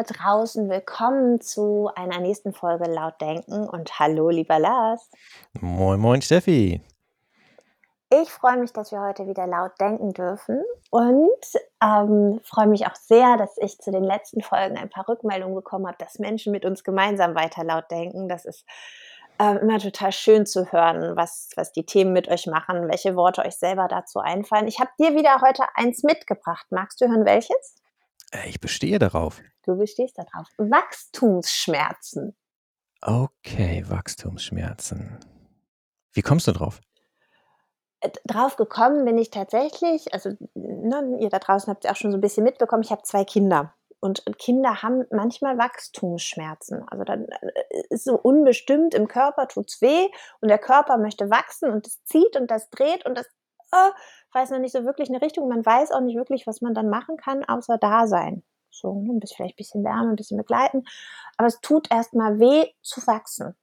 Da draußen, willkommen zu einer nächsten Folge Laut Denken und hallo lieber Lars. Moin, moin Steffi. Ich freue mich, dass wir heute wieder laut denken dürfen und ähm, freue mich auch sehr, dass ich zu den letzten Folgen ein paar Rückmeldungen bekommen habe, dass Menschen mit uns gemeinsam weiter laut denken. Das ist ähm, immer total schön zu hören, was, was die Themen mit euch machen, welche Worte euch selber dazu einfallen. Ich habe dir wieder heute eins mitgebracht. Magst du hören, welches? Äh, ich bestehe darauf. Du bestehst darauf. Wachstumsschmerzen. Okay, Wachstumsschmerzen. Wie kommst du drauf? Äh, drauf gekommen bin ich tatsächlich, also ne, ihr da draußen habt es auch schon so ein bisschen mitbekommen, ich habe zwei Kinder. Und Kinder haben manchmal Wachstumsschmerzen. Also dann äh, ist so unbestimmt, im Körper tut's weh und der Körper möchte wachsen und es zieht und das dreht und das äh, weiß noch nicht so wirklich eine Richtung. Man weiß auch nicht wirklich, was man dann machen kann, außer da sein. So, ne, ein bisschen, vielleicht ein bisschen wärmen, ein bisschen begleiten. Aber es tut erstmal weh zu wachsen,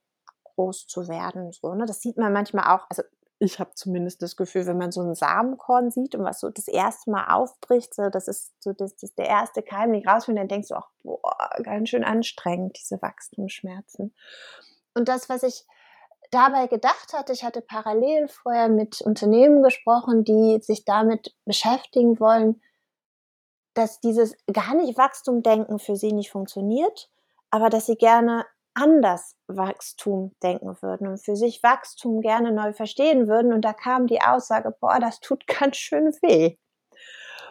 groß zu werden. So, ne? Das sieht man manchmal auch, also ich habe zumindest das Gefühl, wenn man so ein Samenkorn sieht und was so das erste Mal aufbricht, so das ist so das, das der erste Keim, den rausfindet, dann denkst du auch, boah, ganz schön anstrengend, diese Wachstumsschmerzen. Und das, was ich dabei gedacht hatte, ich hatte parallel vorher mit Unternehmen gesprochen, die sich damit beschäftigen wollen, dass dieses gar nicht Wachstumdenken für sie nicht funktioniert, aber dass sie gerne anders Wachstum denken würden und für sich Wachstum gerne neu verstehen würden. Und da kam die Aussage, boah, das tut ganz schön weh.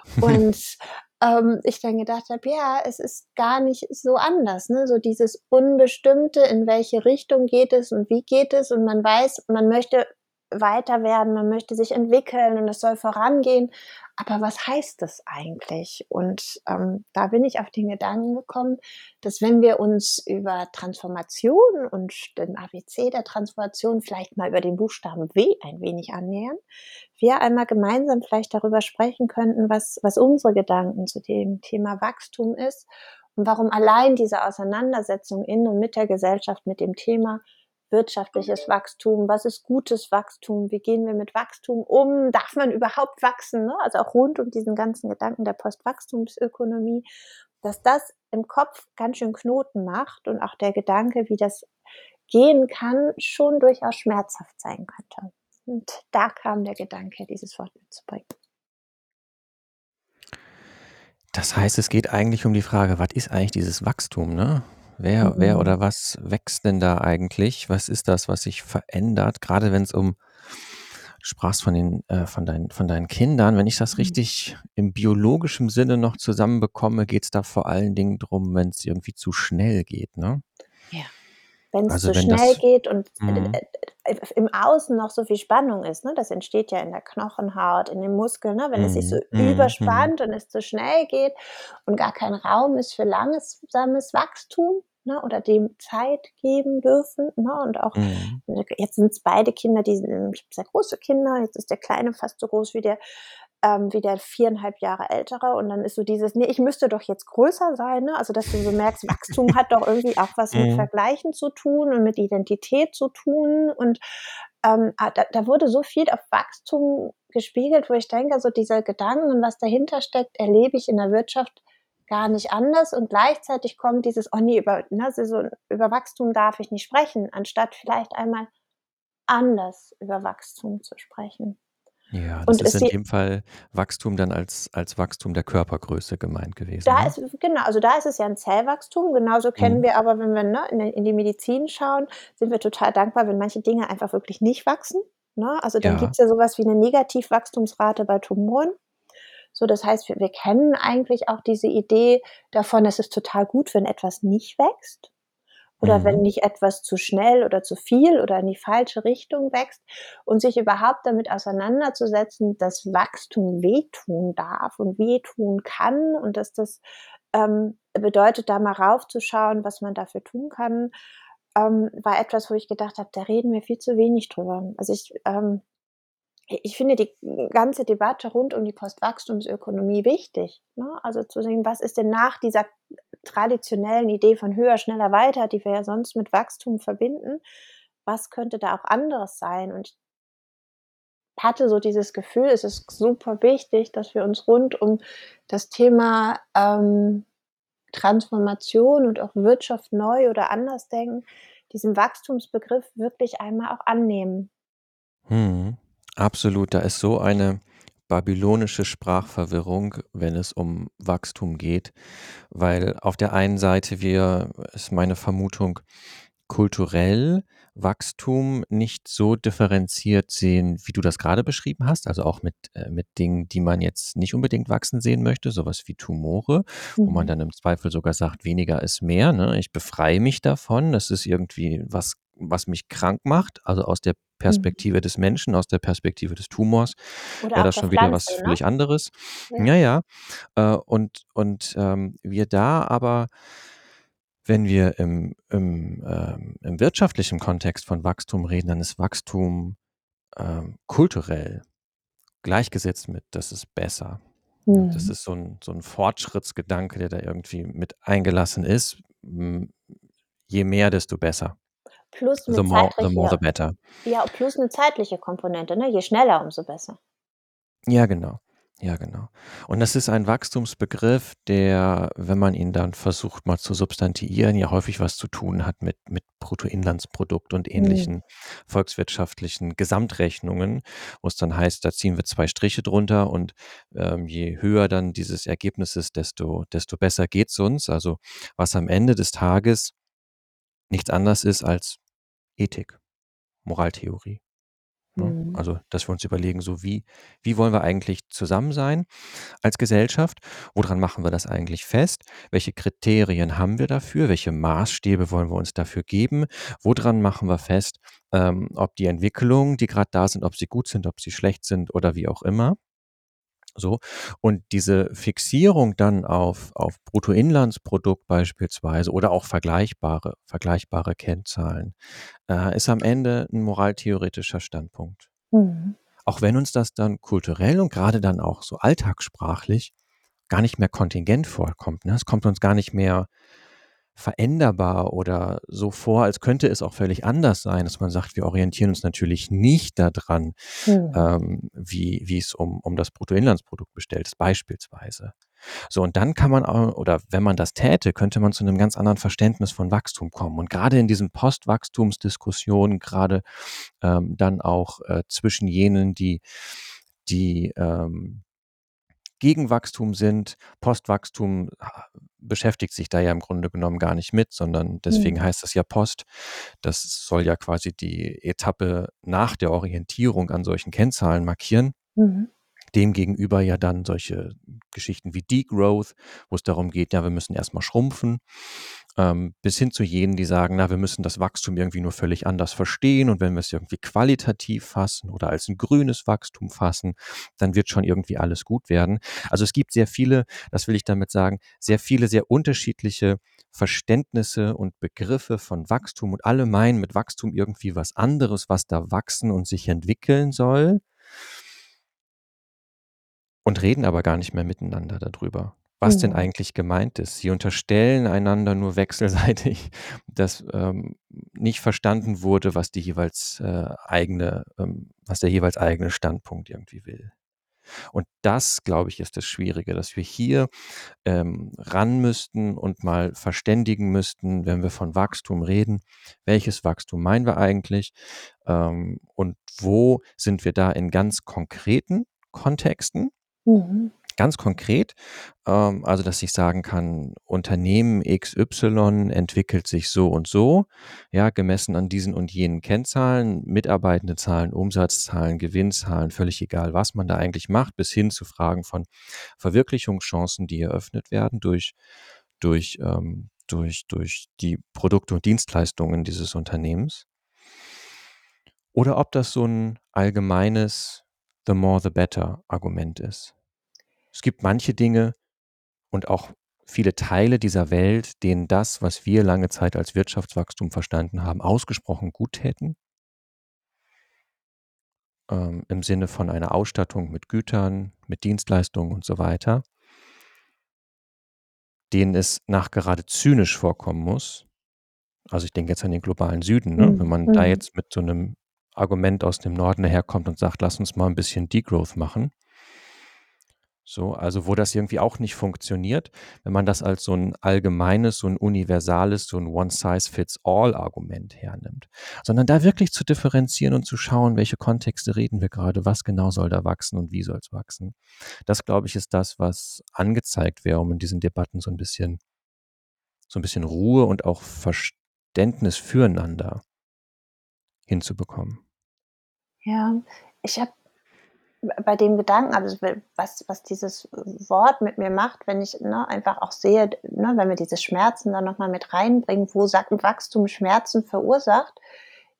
Und ähm, ich dann gedacht habe, ja, es ist gar nicht so anders. Ne? So dieses Unbestimmte, in welche Richtung geht es und wie geht es. Und man weiß, man möchte weiter werden, man möchte sich entwickeln und es soll vorangehen. Aber was heißt das eigentlich? Und ähm, da bin ich auf den Gedanken gekommen, dass wenn wir uns über Transformation und den ABC der Transformation vielleicht mal über den Buchstaben W ein wenig annähern, wir einmal gemeinsam vielleicht darüber sprechen könnten, was, was unsere Gedanken zu dem Thema Wachstum ist und warum allein diese Auseinandersetzung in und mit der Gesellschaft mit dem Thema wirtschaftliches Wachstum, was ist gutes Wachstum, wie gehen wir mit Wachstum um, darf man überhaupt wachsen, ne? also auch rund um diesen ganzen Gedanken der Postwachstumsökonomie, dass das im Kopf ganz schön Knoten macht und auch der Gedanke, wie das gehen kann, schon durchaus schmerzhaft sein könnte. Und da kam der Gedanke, dieses Wort mitzubringen. Das heißt, es geht eigentlich um die Frage, was ist eigentlich dieses Wachstum, ne? Wer, wer mhm. oder was wächst denn da eigentlich? Was ist das, was sich verändert? Gerade wenn es um, du sprachst von den, äh, von deinen, von deinen Kindern. Wenn ich das mhm. richtig im biologischen Sinne noch zusammenbekomme, geht es da vor allen Dingen drum, wenn es irgendwie zu schnell geht, ne? Ja. Wenn es also zu schnell das, geht und mhm. Äh, im Außen noch so viel Spannung ist, ne? Das entsteht ja in der Knochenhaut, in den Muskeln, ne? Wenn es sich so mhm. überspannt und es zu schnell geht und gar kein Raum ist für langsames Wachstum, ne, oder dem Zeit geben dürfen. Ne, und auch mhm. jetzt sind es beide Kinder, die sind sehr große Kinder. Jetzt ist der Kleine fast so groß wie der ähm, wie der viereinhalb Jahre ältere und dann ist so dieses, nee, ich müsste doch jetzt größer sein, ne? Also dass du so merkst, Wachstum hat doch irgendwie auch was mit mhm. Vergleichen zu tun und mit Identität zu tun und ähm, ah, da, da wurde so viel auf Wachstum gespiegelt, wo ich denke, so diese Gedanken und was dahinter steckt, erlebe ich in der Wirtschaft gar nicht anders und gleichzeitig kommt dieses, oh nee, über, ne, so, über Wachstum darf ich nicht sprechen, anstatt vielleicht einmal anders über Wachstum zu sprechen. Ja, das und ist in dem Fall Wachstum dann als, als Wachstum der Körpergröße gemeint gewesen. Da ne? ist, genau, also da ist es ja ein Zellwachstum. Genauso kennen mhm. wir aber, wenn wir ne, in, in, die Medizin schauen, sind wir total dankbar, wenn manche Dinge einfach wirklich nicht wachsen. Ne? Also dann ja. gibt es ja sowas wie eine Negativwachstumsrate bei Tumoren. So, das heißt, wir, wir kennen eigentlich auch diese Idee davon, es ist total gut, wenn etwas nicht wächst oder mhm. wenn nicht etwas zu schnell oder zu viel oder in die falsche Richtung wächst und sich überhaupt damit auseinanderzusetzen, dass Wachstum wehtun darf und wehtun kann und dass das ähm, bedeutet, da mal raufzuschauen, was man dafür tun kann, ähm, war etwas, wo ich gedacht habe, da reden wir viel zu wenig drüber. Also ich ähm, ich finde die ganze Debatte rund um die Postwachstumsökonomie wichtig. Ne? Also zu sehen, was ist denn nach dieser traditionellen Idee von höher, schneller, weiter, die wir ja sonst mit Wachstum verbinden, was könnte da auch anderes sein? Und ich hatte so dieses Gefühl, es ist super wichtig, dass wir uns rund um das Thema ähm, Transformation und auch Wirtschaft neu oder anders denken, diesen Wachstumsbegriff wirklich einmal auch annehmen. Mhm. Absolut, da ist so eine babylonische Sprachverwirrung, wenn es um Wachstum geht, weil auf der einen Seite wir ist meine Vermutung, kulturell Wachstum nicht so differenziert sehen, wie du das gerade beschrieben hast, also auch mit, äh, mit Dingen, die man jetzt nicht unbedingt wachsen sehen möchte, sowas wie Tumore, wo man Mhm. dann im Zweifel sogar sagt, weniger ist mehr, ne? Ich befreie mich davon. Das ist irgendwie was, was mich krank macht, also aus der Mhm. Perspektive des Menschen, aus der Perspektive des Tumors Oder wäre das schon wieder was Pflanze, ne? völlig anderes. Ja. Ja, ja. Äh, und und ähm, wir da aber wenn wir im im, ähm im wirtschaftlichen Kontext von Wachstum reden, dann ist Wachstum, ähm, kulturell gleichgesetzt mit: „Das ist besser.“ Ne, das Mhm. ist so 'n so 'n Fortschrittsgedanke, der da irgendwie mit eingelassen ist. Je mehr, desto besser. Plus 'ne The more the more the zeitliche better. ja, plus 'ne zeitliche Komponente, ne? Je schneller, umso besser. Ja, genau. Ja, genau. Und das ist ein Wachstumsbegriff, der, wenn man ihn dann versucht, mal zu substantiieren, ja häufig was zu tun hat mit mit Bruttoinlandsprodukt und Mhm. ähnlichen volkswirtschaftlichen Gesamtrechnungen, wo's dann heißt, da ziehen wir 2 Striche drunter und, ähm, je höher dann dieses Ergebnis ist, desto desto besser geht's uns. Also, was am Ende des Tages nichts anderes ist als Ethik, Moraltheorie, ne? Mhm. Also, dass wir uns überlegen, so wie wie wollen wir eigentlich zusammen sein als Gesellschaft? Woran machen wir das eigentlich fest? Welche Kriterien haben wir dafür? Welche Maßstäbe wollen wir uns dafür geben? Woran machen wir fest, ähm, ob die Entwicklungen, die grad da sind ob sie gut sind, ob sie schlecht sind oder wie auch immer? So, und diese Fixierung dann auf auf Bruttoinlandsprodukt beispielsweise oder auch vergleichbare vergleichbare Kennzahlen, äh, ist am Ende 'n moraltheoretischer Standpunkt. Mhm. Auch wenn uns das dann kulturell und grade dann auch so alltagssprachlich gar nicht mehr kontingent vorkommt, ne? Es kommt uns gar nicht mehr veränderbar oder so vor, als könnte es auch völlig anders sein, dass man sagt: „Wir orientieren uns natürlich nicht da dran, Mhm. ähm, wie wie's um um das Bruttoinlandsprodukt bestellt ist“, beispielsweise. So, und dann kann man au oder wenn man das täte, könnte man zu 'nem ganz anderen Verständnis von Wachstum kommen. Und grade in diesen Postwachstumsdiskussionen, grade, ähm, dann auch, äh, zwischen jenen, die die, ähm, gegen Wachstum sind. Postwachstum beschäftigt sich da ja im Grunde genommen gar nicht mit, sondern deswegen Mhm. heißt das ja Post. Das soll ja quasi die Etappe nach der Orientierung an solchen Kennzahlen markieren. Mhm. Demgegenüber ja dann solche Geschichten wie Degrowth, wo's darum geht, ja, wir müssen erst mal schrumpfen, ähm, bis hin zu jenen, die sagen: „Na, wir müssen das Wachstum irgendwie nur völlig anders verstehen und wenn wir's irgendwie qualitativ fassen oder als 'n grünes Wachstum fassen, dann wird schon irgendwie alles gut werden.“ Also, es gibt sehr viele das will ich damit sagen, sehr viele sehr unterschiedliche Verständnisse und Begriffe von Wachstum und alle meinen mit Wachstum irgendwie was anderes, was da wachsen und sich entwickeln soll und reden aber gar nicht mehr miteinander da drüber, was denn Mhm. eigentlich gemeint ist. Sie unterstellen einander nur wechselseitig, dass, ähm, nicht verstanden wurde, was die jeweils, äh, eigene ähm, was der jeweils eigene Standpunkt irgendwie will. Und das, glaube ich, ist das Schwierige, dass wir hier, ähm, ran müssten und mal verständigen müssten, wenn wir von Wachstum reden. Welches Wachstum meinen wir eigentlich? Ähm, und wo sind wir da in ganz konkreten Kontexten? Mhm. Ganz konkret, ähm, also, dass ich sagen kann: „Unternehmen XY entwickelt sich so und so, ja, gemessen an diesen und jenen Kennzahlen, Mitarbeitendezahlen, Umsatzzahlen, Gewinnzahlen“, völlig egal, was man da eigentlich macht, bis hin zu Fragen von Verwirklichungschancen, die eröffnet werden durch durch, ähm durch durch die Produkte und Dienstleistungen dieses Unternehmens. Oder ob das so 'n allgemeines „the more the better“ Argument ist. Es gibt manche Dinge und auch viele Teile dieser Welt, denen das, was wir lange Zeit als Wirtschaftswachstum verstanden haben, ausgesprochen guttäten. Ähm, im Sinne von einer Ausstattung mit Gütern, mit Dienstleistungen und so weiter denen es nachgerade zynisch vorkommen muss. Also, ich denke jetzt an den globalen Süden, ne? Wenn Mhm, man da mhm. jetzt mit so 'nem Argument aus dem Norden daherkommt und sagt: „Lass uns mal 'n bisschen Degrowth machen“ So, also wo das irgendwie auch nicht funktioniert, wenn man das als so ein allgemeines, so ein universales, so ein One-Size-Fits-All-Argument hernimmt, sondern da wirklich zu differenzieren und zu schauen, welche Kontexte reden wir gerade, was genau soll da wachsen und wie soll es wachsen. Das, glaube ich, ist das, was angezeigt wäre, um in diesen Debatten so ein bisschen, so ein bisschen Ruhe und auch Verständnis füreinander hinzubekommen. Ja, ich habe bei dem Gedanken, also was, was dieses Wort mit mir macht, wenn ich ne, einfach auch sehe, ne, wenn wir diese Schmerzen dann nochmal mit reinbringen, wo Wachstum Schmerzen verursacht,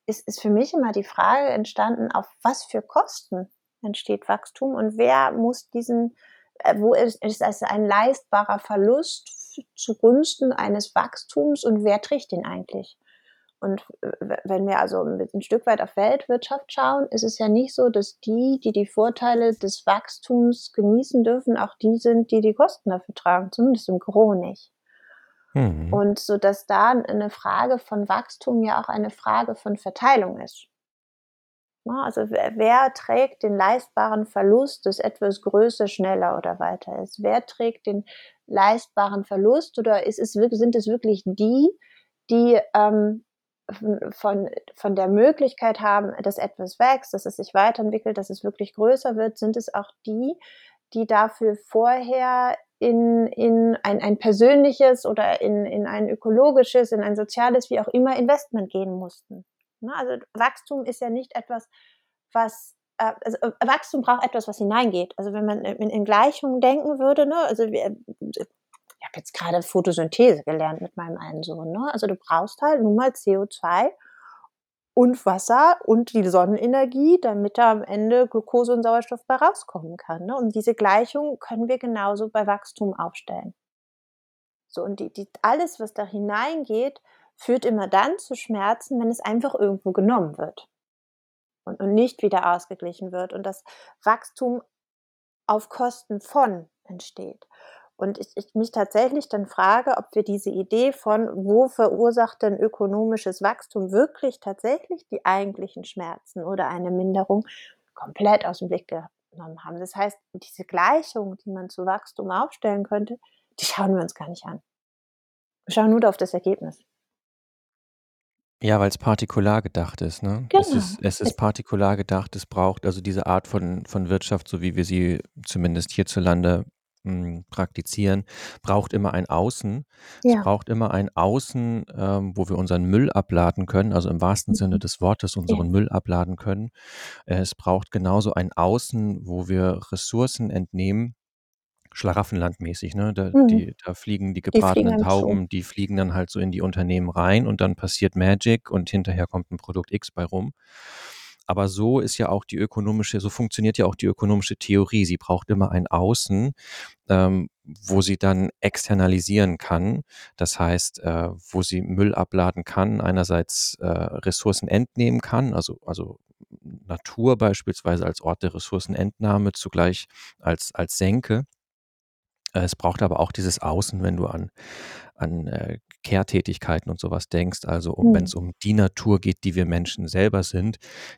ist, ist für mich immer die Frage entstanden, auf was für Kosten entsteht Wachstum und wer muss diesen, äh, wo ist, ist es ein leistbarer Verlust zugunsten eines Wachstums und wer trägt den eigentlich? Und wenn wir also ein Stück weit auf Weltwirtschaft schauen, ist es ja nicht so, dass die, die die Vorteile des Wachstums genießen dürfen, auch die sind, die die Kosten dafür tragen, zumindest im Gro nicht. Mhm. Und so dass da eine Frage von Wachstum ja auch eine Frage von Verteilung ist. Also wer, wer, trägt den leistbaren Verlust, dass etwas größer, schneller oder weiter ist? Wer trägt den leistbaren Verlust oder ist es, sind es wirklich die, die ähm, von, von der Möglichkeit haben, dass etwas wächst, dass es sich weiterentwickelt, dass es wirklich größer wird, sind es auch die, die dafür vorher in, in ein, ein persönliches oder in, in ein ökologisches, in ein soziales, wie auch immer, Investment gehen mussten. Ne, also Wachstum ist ja nicht etwas, was äh, also äh, Wachstum braucht etwas, was hineingeht. Also wenn man in, Gleichungen denken würde, ne, also wir, ich habe jetzt gerade Photosynthese gelernt mit meinem einen Sohn. Ne? Also du brauchst halt nun mal CO2 und Wasser und die Sonnenenergie, damit da am Ende Glucose und Sauerstoff bei rauskommen kann. Ne? Und diese Gleichung können wir genauso bei Wachstum aufstellen. So, und die, die, alles, was da hineingeht, führt immer dann zu Schmerzen, wenn es einfach irgendwo genommen wird und, und nicht wieder ausgeglichen wird und das Wachstum auf Kosten von entsteht. Und ich, ich mich tatsächlich dann frage, ob wir diese Idee von, wo verursacht denn ökonomisches Wachstum wirklich tatsächlich die eigentlichen Schmerzen oder eine Minderung komplett aus dem Blick genommen haben. Das heißt, diese Gleichung, die man zu Wachstum aufstellen könnte, die schauen wir uns gar nicht an. Wir schauen nur auf das Ergebnis. Ja, weil es partikular gedacht ist, ne? Genau. Es ist, es ist partikular gedacht, es braucht also diese Art von, von Wirtschaft, so wie wir sie zumindest hierzulande hm, praktizieren, braucht immer ein Außen. Es braucht immer ein Außen, ähm, wo wir unseren Müll abladen können, also im wahrsten Sinne mhm. des Wortes Ja. unseren Müll abladen können. Es braucht genauso ein Außen, wo wir Ressourcen entnehmen, Schlaraffenlandmäßig, ne? Da, Mhm. die, da fliegen die Die fliegen gebratenen Tauben, die fliegen dann halt so in die Unternehmen rein und dann passiert Magic und hinterher kommt ein Produkt X bei rum. Aber so ist ja auch die ökonomische, so funktioniert ja auch die ökonomische Theorie. Sie braucht immer ein Außen, ähm, wo sie dann externalisieren kann. Das heißt, äh, wo sie Müll abladen kann, einerseits äh, Ressourcen entnehmen kann, also, also Natur beispielsweise als Ort der Ressourcenentnahme, zugleich als, als Senke. Es braucht aber auch dieses Außen, wenn du an, an äh, Care-Tätigkeiten und sowas denkst, also um, wenn es mhm. um die Natur geht, die wir Menschen selber sind,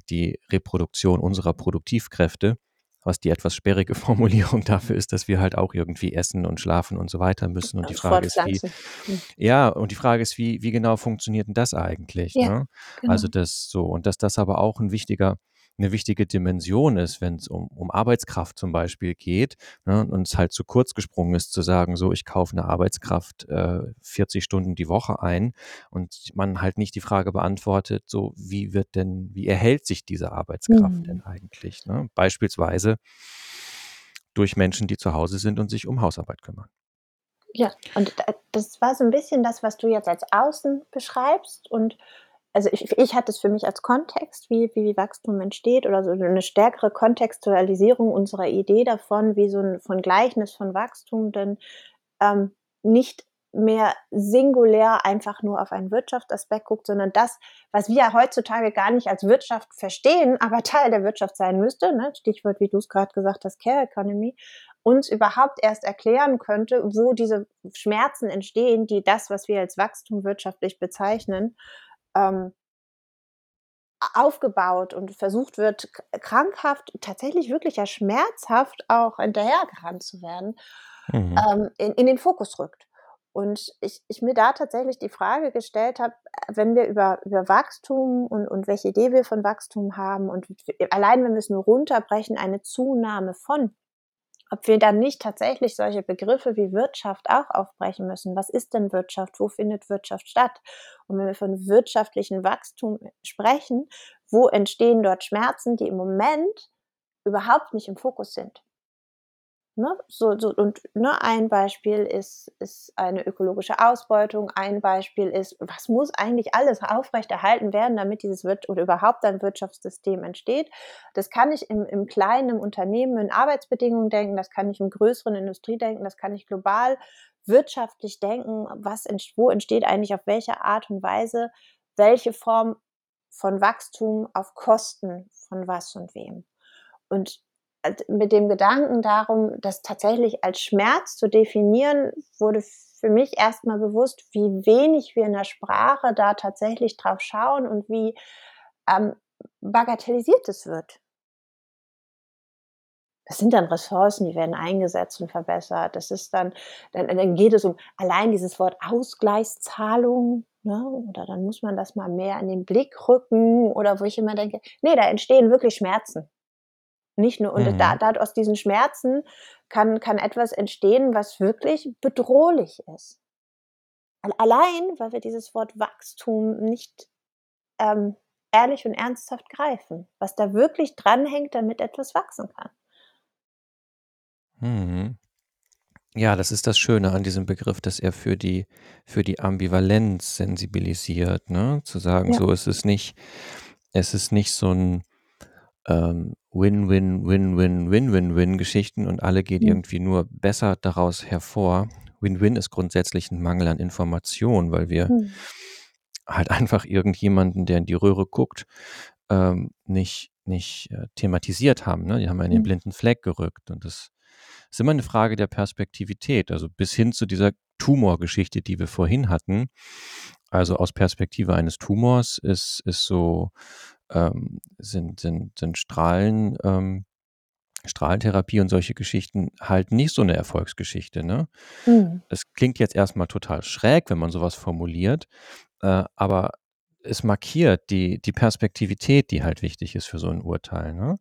die Reproduktion unserer Produktivkräfte, was die etwas sperrige Formulierung dafür ist, dass wir halt auch irgendwie essen und schlafen und so weiter müssen. Und die Frage ist, wie, hm. ja, und die Frage ist, wie, wie genau funktioniert denn das eigentlich? Ja, ne? genau. Also das so, und dass das aber auch ein wichtiger eine wichtige Dimension ist, wenn es um, um Arbeitskraft zum Beispiel geht ne, und es halt zu kurz gesprungen ist, zu sagen, so, ich kaufe eine Arbeitskraft äh, 40 Stunden die Woche ein und man halt nicht die Frage beantwortet, so, wie wird denn, wie erhält sich diese Arbeitskraft mhm. denn eigentlich? Ne? Beispielsweise durch Menschen, die zu Hause sind und sich um Hausarbeit kümmern. Ja, und das war so ein bisschen das, was du jetzt als Außen beschreibst und also ich, ich hatte es für mich als Kontext, wie, wie Wachstum entsteht oder so eine stärkere Kontextualisierung unserer Idee davon, wie so ein von Gleichnis von Wachstum denn ähm, nicht mehr singulär einfach nur auf einen Wirtschaftsaspekt guckt, sondern das, was wir heutzutage gar nicht als Wirtschaft verstehen, aber Teil der Wirtschaft sein müsste, ne? Stichwort, wie du es gerade gesagt hast, Care Economy, uns überhaupt erst erklären könnte, wo diese Schmerzen entstehen, die das, was wir als Wachstum wirtschaftlich bezeichnen, ähm, aufgebaut und versucht wird, krankhaft, tatsächlich wirklich ja schmerzhaft auch hinterhergerannt zu werden, Mhm. ähm, in in den Fokus rückt. Und ich ich mir da tatsächlich die Frage gestellt habe, äh, wenn wir über über Wachstum und und welche Idee wir von Wachstum haben und allein wenn wir es nur runterbrechen, eine Zunahme von ob wir dann nicht tatsächlich solche Begriffe wie Wirtschaft auch aufbrechen müssen. Was ist denn Wirtschaft? Wo findet Wirtschaft statt? Und wenn wir von wirtschaftlichem Wachstum sprechen, wo entstehen dort Schmerzen, die im Moment überhaupt nicht im Fokus sind? Ne? So, so, und ne, ein Beispiel ist, ist eine ökologische Ausbeutung, ein Beispiel ist, was muss eigentlich alles aufrechterhalten werden, damit dieses Wirt oder überhaupt ein Wirtschaftssystem entsteht. Das kann ich im, im kleinen Unternehmen in Arbeitsbedingungen denken, das kann ich im größeren Industrie denken, das kann ich global wirtschaftlich denken, was wo entsteht eigentlich auf welche Art und Weise, welche Form von Wachstum auf Kosten von was und wem. Und mit dem Gedanken darum, das tatsächlich als Schmerz zu definieren, wurde für mich erstmal bewusst, wie wenig wir in der Sprache da tatsächlich drauf schauen und wie ähm, bagatellisiert es wird. Das sind dann Ressourcen, die werden eingesetzt und verbessert. Das ist dann, dann, dann geht es um allein dieses Wort Ausgleichszahlung, ne? oder dann muss man das mal mehr in den Blick rücken, oder wo ich immer denke, nee, da entstehen wirklich Schmerzen. Nicht nur, und mhm. da, da aus diesen Schmerzen kann, kann etwas entstehen, was wirklich bedrohlich ist. Allein, weil wir dieses Wort Wachstum nicht ähm, ehrlich und ernsthaft greifen, was da wirklich dranhängt, damit etwas wachsen kann. Mhm. Ja, das ist das Schöne an diesem Begriff, dass er für die, für die Ambivalenz sensibilisiert, ne? Zu sagen, ja. so ist es nicht, es ist nicht so ein ähm, Win-Win, Win-Win, Win-Win-Win-Geschichten und alle geht mhm. irgendwie nur besser daraus hervor. Win-Win ist grundsätzlich ein Mangel an Information, weil wir mhm. halt einfach irgendjemanden, der in die Röhre guckt, ähm, nicht, nicht äh, thematisiert haben. Ne? Die haben einen mhm. blinden Fleck gerückt und das ist immer eine Frage der Perspektivität. Also bis hin zu dieser Tumorgeschichte, die wir vorhin hatten. Also aus Perspektive eines Tumors ist, ist so ähm, sind, sind, sind Strahlen, ähm, Strahlentherapie und solche Geschichten halt nicht so eine Erfolgsgeschichte. Ne? Mhm. Es klingt jetzt erstmal total schräg, wenn man sowas formuliert, äh, aber es markiert die, die Perspektivität, die halt wichtig ist für so ein Urteil. Ne?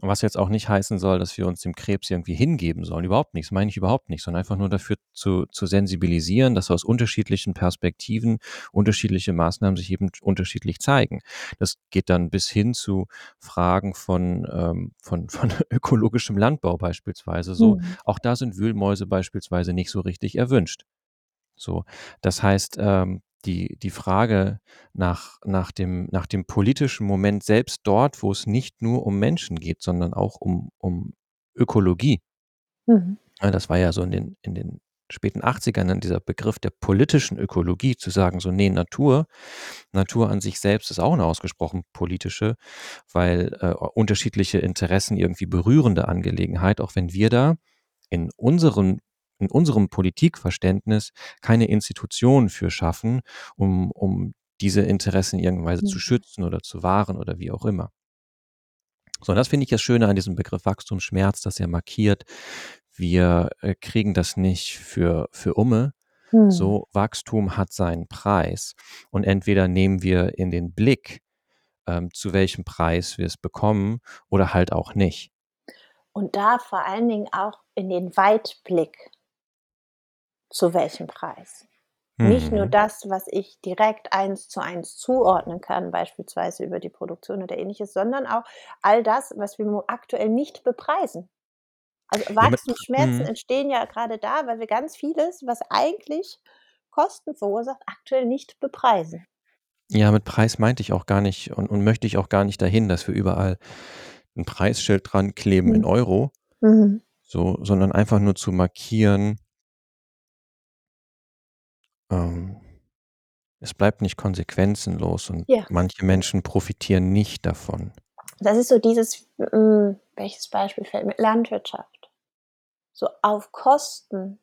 Was jetzt auch nicht heißen soll, dass wir uns dem Krebs irgendwie hingeben sollen. Überhaupt nicht. Das meine ich überhaupt nicht, sondern einfach nur dafür zu, zu sensibilisieren, dass aus unterschiedlichen Perspektiven unterschiedliche Maßnahmen sich eben unterschiedlich zeigen. Das geht dann bis hin zu Fragen von, ähm, von, von ökologischem Landbau beispielsweise. So, mhm. auch da sind Wühlmäuse beispielsweise nicht so richtig erwünscht. So, das heißt, ähm, die, die Frage nach, nach, dem, nach dem politischen Moment selbst dort, wo es nicht nur um Menschen geht, sondern auch um, um Ökologie. Mhm. Das war ja so in den, in den späten 80ern dieser Begriff der politischen Ökologie, zu sagen, so, nee, Natur, Natur an sich selbst ist auch eine ausgesprochen politische, weil äh, unterschiedliche Interessen irgendwie berührende Angelegenheit, auch wenn wir da in unseren in unserem Politikverständnis keine Institution für schaffen, um, um diese Interessen mhm. zu schützen oder zu wahren oder wie auch immer. So, und das finde ich das Schöne an diesem Begriff Wachstumsschmerz, dass er markiert, wir äh, kriegen das nicht für, für Umme. Mhm. So, Wachstum hat seinen Preis. Und entweder nehmen wir in den Blick, ähm, zu welchem Preis wir es bekommen, oder halt auch nicht. Und da vor allen Dingen auch in den Weitblick zu welchem Preis. Mhm. Nicht nur mhm. das, was ich direkt eins zu eins zuordnen kann, beispielsweise über die Produktion oder ähnliches, sondern auch all das, was wir aktuell nicht bepreisen. Also Wachstumsschmerzen ja, entstehen ja gerade da, weil wir ganz vieles, was eigentlich Kosten verursacht, aktuell nicht bepreisen. Ja, mit Preis meinte ich auch gar nicht und, und möchte ich auch gar nicht dahin, dass wir überall ein Preisschild dran kleben mhm. in Euro, mhm. so, sondern einfach nur zu markieren, ähm, es bleibt nicht konsequenzenlos und ja. manche Menschen profitieren nicht davon. Das ist so dieses, äh, welches Beispiel fällt mit Landwirtschaft? So auf Kosten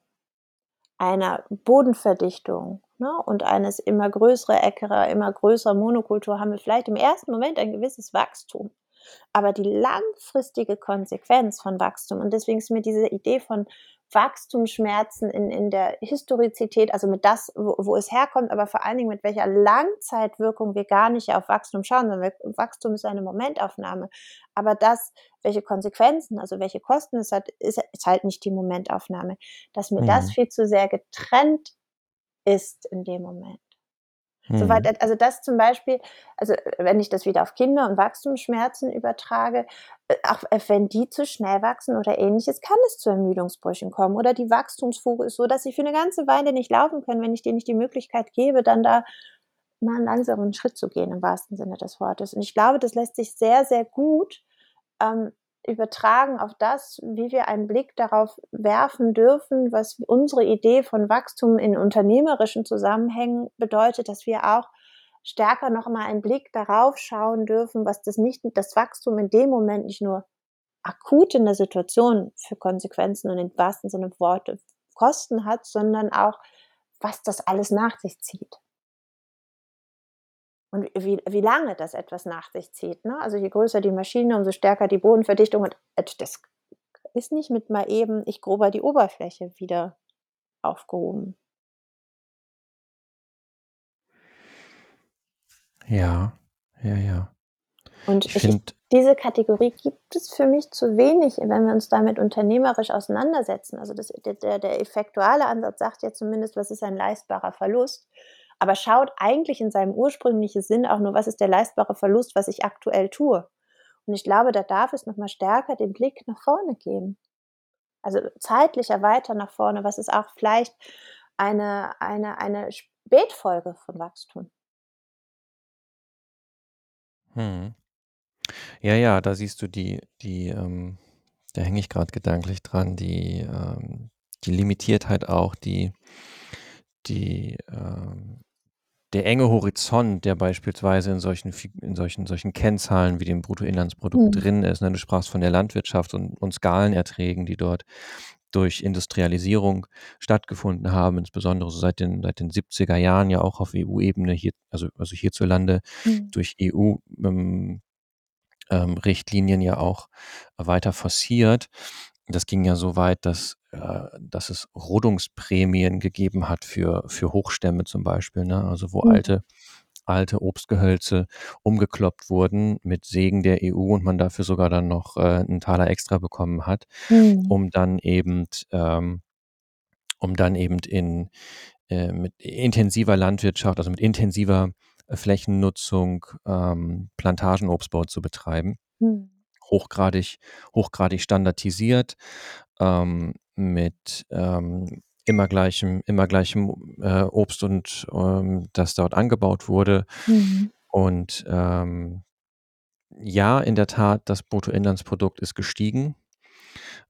einer Bodenverdichtung ne, und eines immer größere Äckerer, immer größerer Monokultur haben wir vielleicht im ersten Moment ein gewisses Wachstum. Aber die langfristige Konsequenz von Wachstum, und deswegen ist mir diese Idee von Wachstumsschmerzen in, in der Historizität, also mit das, wo, wo, es herkommt, aber vor allen Dingen mit welcher Langzeitwirkung wir gar nicht auf Wachstum schauen, sondern Wachstum ist eine Momentaufnahme. Aber das, welche Konsequenzen, also welche Kosten es hat, ist, ist halt nicht die Momentaufnahme. Dass mir mhm. das viel zu sehr getrennt ist in dem Moment. Mhm. Soweit, also das zum Beispiel, also wenn ich das wieder auf Kinder und Wachstumsschmerzen übertrage, äh, auch äh, wenn die zu schnell wachsen oder ähnliches, kann es zu Ermüdungsbrüchen kommen. Oder die Wachstumsfuge ist so, dass sie für eine ganze Weile nicht laufen können, wenn ich denen nicht die Möglichkeit gebe, dann da mal einen langsamen Schritt zu gehen, im wahrsten Sinne des Wortes. Und ich glaube, das lässt sich sehr, sehr gut ähm, übertragen auf das, wie wir einen Blick darauf werfen dürfen, was unsere Idee von Wachstum in unternehmerischen Zusammenhängen bedeutet, dass wir auch stärker noch mal einen Blick darauf schauen dürfen, was das nicht, das Wachstum in dem Moment nicht nur akut in der Situation für Konsequenzen und im wahrsten Sinne Worte Kosten hat, sondern auch, was das alles nach sich zieht und wie, wie lange das etwas nach sich zieht. Ne? Also je größer die Maschine, umso stärker die Bodenverdichtung. Und das ist nicht mit mal eben, ich grober die Oberfläche wieder aufgehoben. Ja, ja, ja. Und ich, ich diese Kategorie gibt es für mich zu wenig, wenn wir uns damit unternehmerisch auseinandersetzen. Also das, der, der effektuale Ansatz sagt ja zumindest, was ist ein leistbarer Verlust aber schaut eigentlich in seinem ursprünglichen Sinn auch nur, was ist der leistbare Verlust, was ich aktuell tue. Und ich glaube, da darf es nochmal stärker den Blick nach vorne geben. Also zeitlicher weiter nach vorne, was ist auch vielleicht eine, eine, eine Spätfolge von Wachstum. Hm. Ja, ja, da siehst du die, die, ähm, da hänge ich gerade gedanklich dran, die, ähm, die Limitiertheit auch, die, die ähm, der enge Horizont, der beispielsweise in solchen, in solchen, solchen Kennzahlen wie dem Bruttoinlandsprodukt mhm. drin ist. Ne? Du sprachst von der Landwirtschaft und, und Skalenerträgen, die dort durch Industrialisierung stattgefunden haben, insbesondere so seit den, seit den 70er Jahren ja auch auf EU-Ebene, hier, also, also hierzulande mhm. durch EU-Richtlinien ähm, ähm, ja auch weiter forciert. Das ging ja so weit, dass äh, dass es Rodungsprämien gegeben hat für, für Hochstämme zum Beispiel, ne? also wo mhm. alte, alte Obstgehölze umgekloppt wurden mit Segen der EU und man dafür sogar dann noch äh, einen Taler extra bekommen hat, mhm. um dann eben, ähm, um dann eben in äh, mit intensiver Landwirtschaft, also mit intensiver Flächennutzung ähm, Plantagenobstbau zu betreiben. Mhm hochgradig, hochgradig standardisiert. Ähm, mit ähm, immer gleichem, immer gleichem äh, Obst und ähm, das dort angebaut wurde. Mhm. Und ähm, ja, in der Tat, das Bruttoinlandsprodukt ist gestiegen,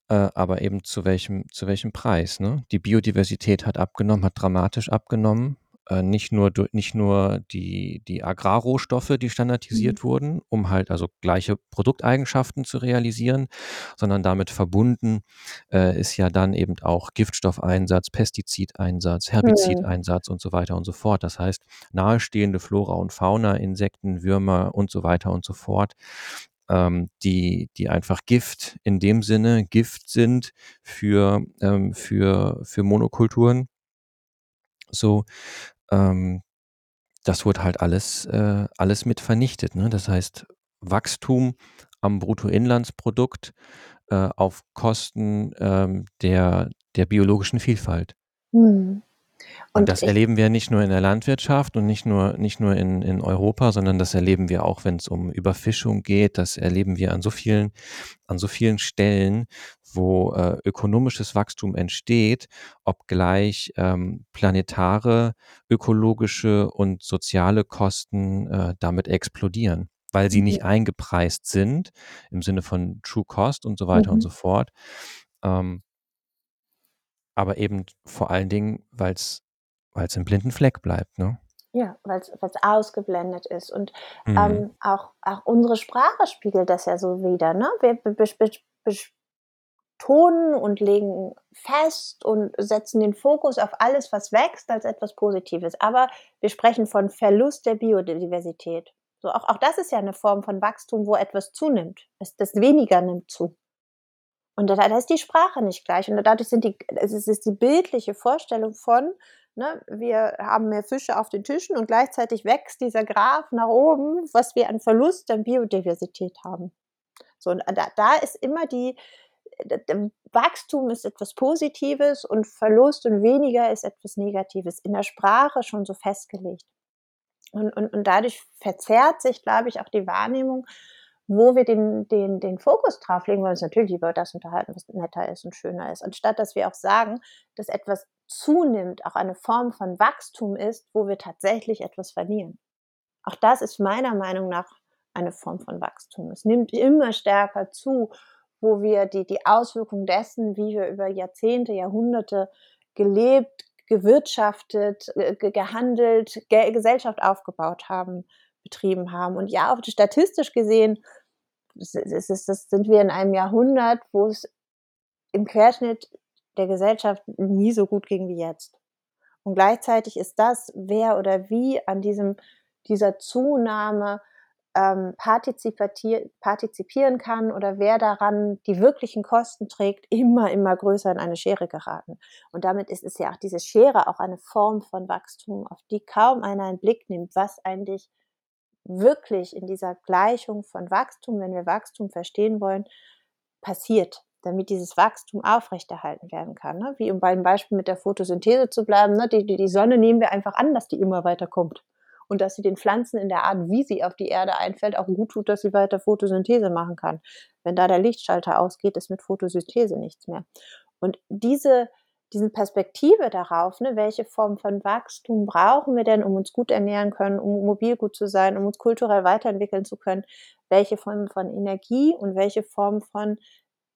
äh, aber eben zu welchem, zu welchem Preis? Ne? Die Biodiversität hat abgenommen, hat dramatisch abgenommen. Äh, nicht nur, nicht nur die, die Agrarrohstoffe, die standardisiert mhm. wurden, um halt also gleiche Produkteigenschaften zu realisieren, sondern damit verbunden äh, ist ja dann eben auch Giftstoffeinsatz, Pestizideinsatz, Herbizideinsatz mhm. und so weiter und so fort. Das heißt, nahestehende Flora und Fauna, Insekten, Würmer und so weiter und so fort ähm, die, die einfach Gift in dem Sinne Gift sind für, ähm, für, für Monokulturen. So, ähm, das wurde halt alles, äh, alles mit vernichtet. Ne? Das heißt, Wachstum am Bruttoinlandsprodukt äh, auf Kosten ähm, der, der biologischen Vielfalt. Mhm. Und, und das erleben wir nicht nur in der Landwirtschaft und nicht nur, nicht nur in, in Europa, sondern das erleben wir auch, wenn es um Überfischung geht. Das erleben wir an so vielen, an so vielen Stellen, wo äh, ökonomisches Wachstum entsteht, obgleich ähm, planetare, ökologische und soziale Kosten äh, damit explodieren, weil sie nicht eingepreist sind im Sinne von True Cost und so weiter mhm. und so fort. Ähm, aber eben vor allen Dingen, weil es im blinden Fleck bleibt, ne? Ja, weil es ausgeblendet ist. Und mhm. ähm, auch, auch unsere Sprache spiegelt das ja so wieder. Ne? Wir, betonen und legen fest und setzen den Fokus auf alles, was wächst, als etwas Positives. Aber wir sprechen von Verlust der Biodiversität. So, auch, auch das ist ja eine Form von Wachstum, wo etwas zunimmt. Es, das weniger nimmt zu. Und da, da ist die Sprache nicht gleich. Und dadurch sind die, es ist die bildliche Vorstellung von, ne, wir haben mehr Fische auf den Tischen und gleichzeitig wächst dieser Graph nach oben, was wir an Verlust an Biodiversität haben. So, und da, da ist immer die, Wachstum ist etwas Positives und Verlust und weniger ist etwas Negatives. In der Sprache schon so festgelegt. Und, und, und dadurch verzerrt sich, glaube ich, auch die Wahrnehmung, wo wir den, den, den Fokus drauf legen, weil uns natürlich über das unterhalten, was netter ist und schöner ist. Anstatt dass wir auch sagen, dass etwas zunimmt, auch eine Form von Wachstum ist, wo wir tatsächlich etwas verlieren. Auch das ist meiner Meinung nach eine Form von Wachstum. Es nimmt immer stärker zu, wo wir die, die Auswirkungen dessen, wie wir über Jahrzehnte, Jahrhunderte gelebt, gewirtschaftet, gehandelt, Gesellschaft aufgebaut haben, betrieben haben. Und ja, statistisch gesehen das, ist, das sind wir in einem Jahrhundert, wo es im Querschnitt der Gesellschaft nie so gut ging wie jetzt. Und gleichzeitig ist das, wer oder wie an diesem, dieser Zunahme ähm, partizipieren kann oder wer daran die wirklichen Kosten trägt, immer, immer größer in eine Schere geraten. Und damit ist es ja auch diese Schere auch eine Form von Wachstum, auf die kaum einer einen Blick nimmt, was eigentlich wirklich in dieser Gleichung von Wachstum, wenn wir Wachstum verstehen wollen, passiert, damit dieses Wachstum aufrechterhalten werden kann. Ne? Wie um bei dem Beispiel mit der Photosynthese zu bleiben, ne? die, die, die Sonne nehmen wir einfach an, dass die immer weiter kommt und dass sie den Pflanzen in der Art, wie sie auf die Erde einfällt, auch gut tut, dass sie weiter Photosynthese machen kann. Wenn da der Lichtschalter ausgeht, ist mit Photosynthese nichts mehr. Und diese, diese Perspektive darauf, ne, welche Form von Wachstum brauchen wir denn, um uns gut ernähren können, um mobil gut zu sein, um uns kulturell weiterentwickeln zu können, welche Form von Energie und welche Form von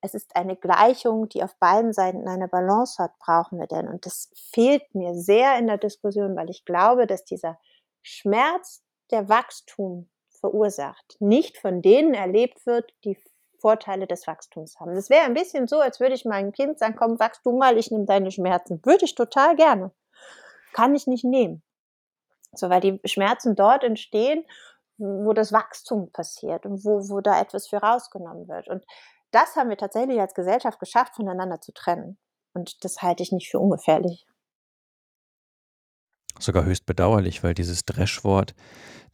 es ist eine Gleichung, die auf beiden Seiten eine Balance hat, brauchen wir denn? Und das fehlt mir sehr in der Diskussion, weil ich glaube, dass dieser Schmerz, der Wachstum verursacht, nicht von denen erlebt wird, die Vorteile des Wachstums haben. Das wäre ein bisschen so, als würde ich meinem Kind sagen, komm, wachst du mal, ich nehme deine Schmerzen. Würde ich total gerne. Kann ich nicht nehmen. So, weil die Schmerzen dort entstehen, wo das Wachstum passiert und wo, wo da etwas für rausgenommen wird. Und das haben wir tatsächlich als Gesellschaft geschafft, voneinander zu trennen. Und das halte ich nicht für ungefährlich sogar höchst bedauerlich, weil dieses Dreschwort,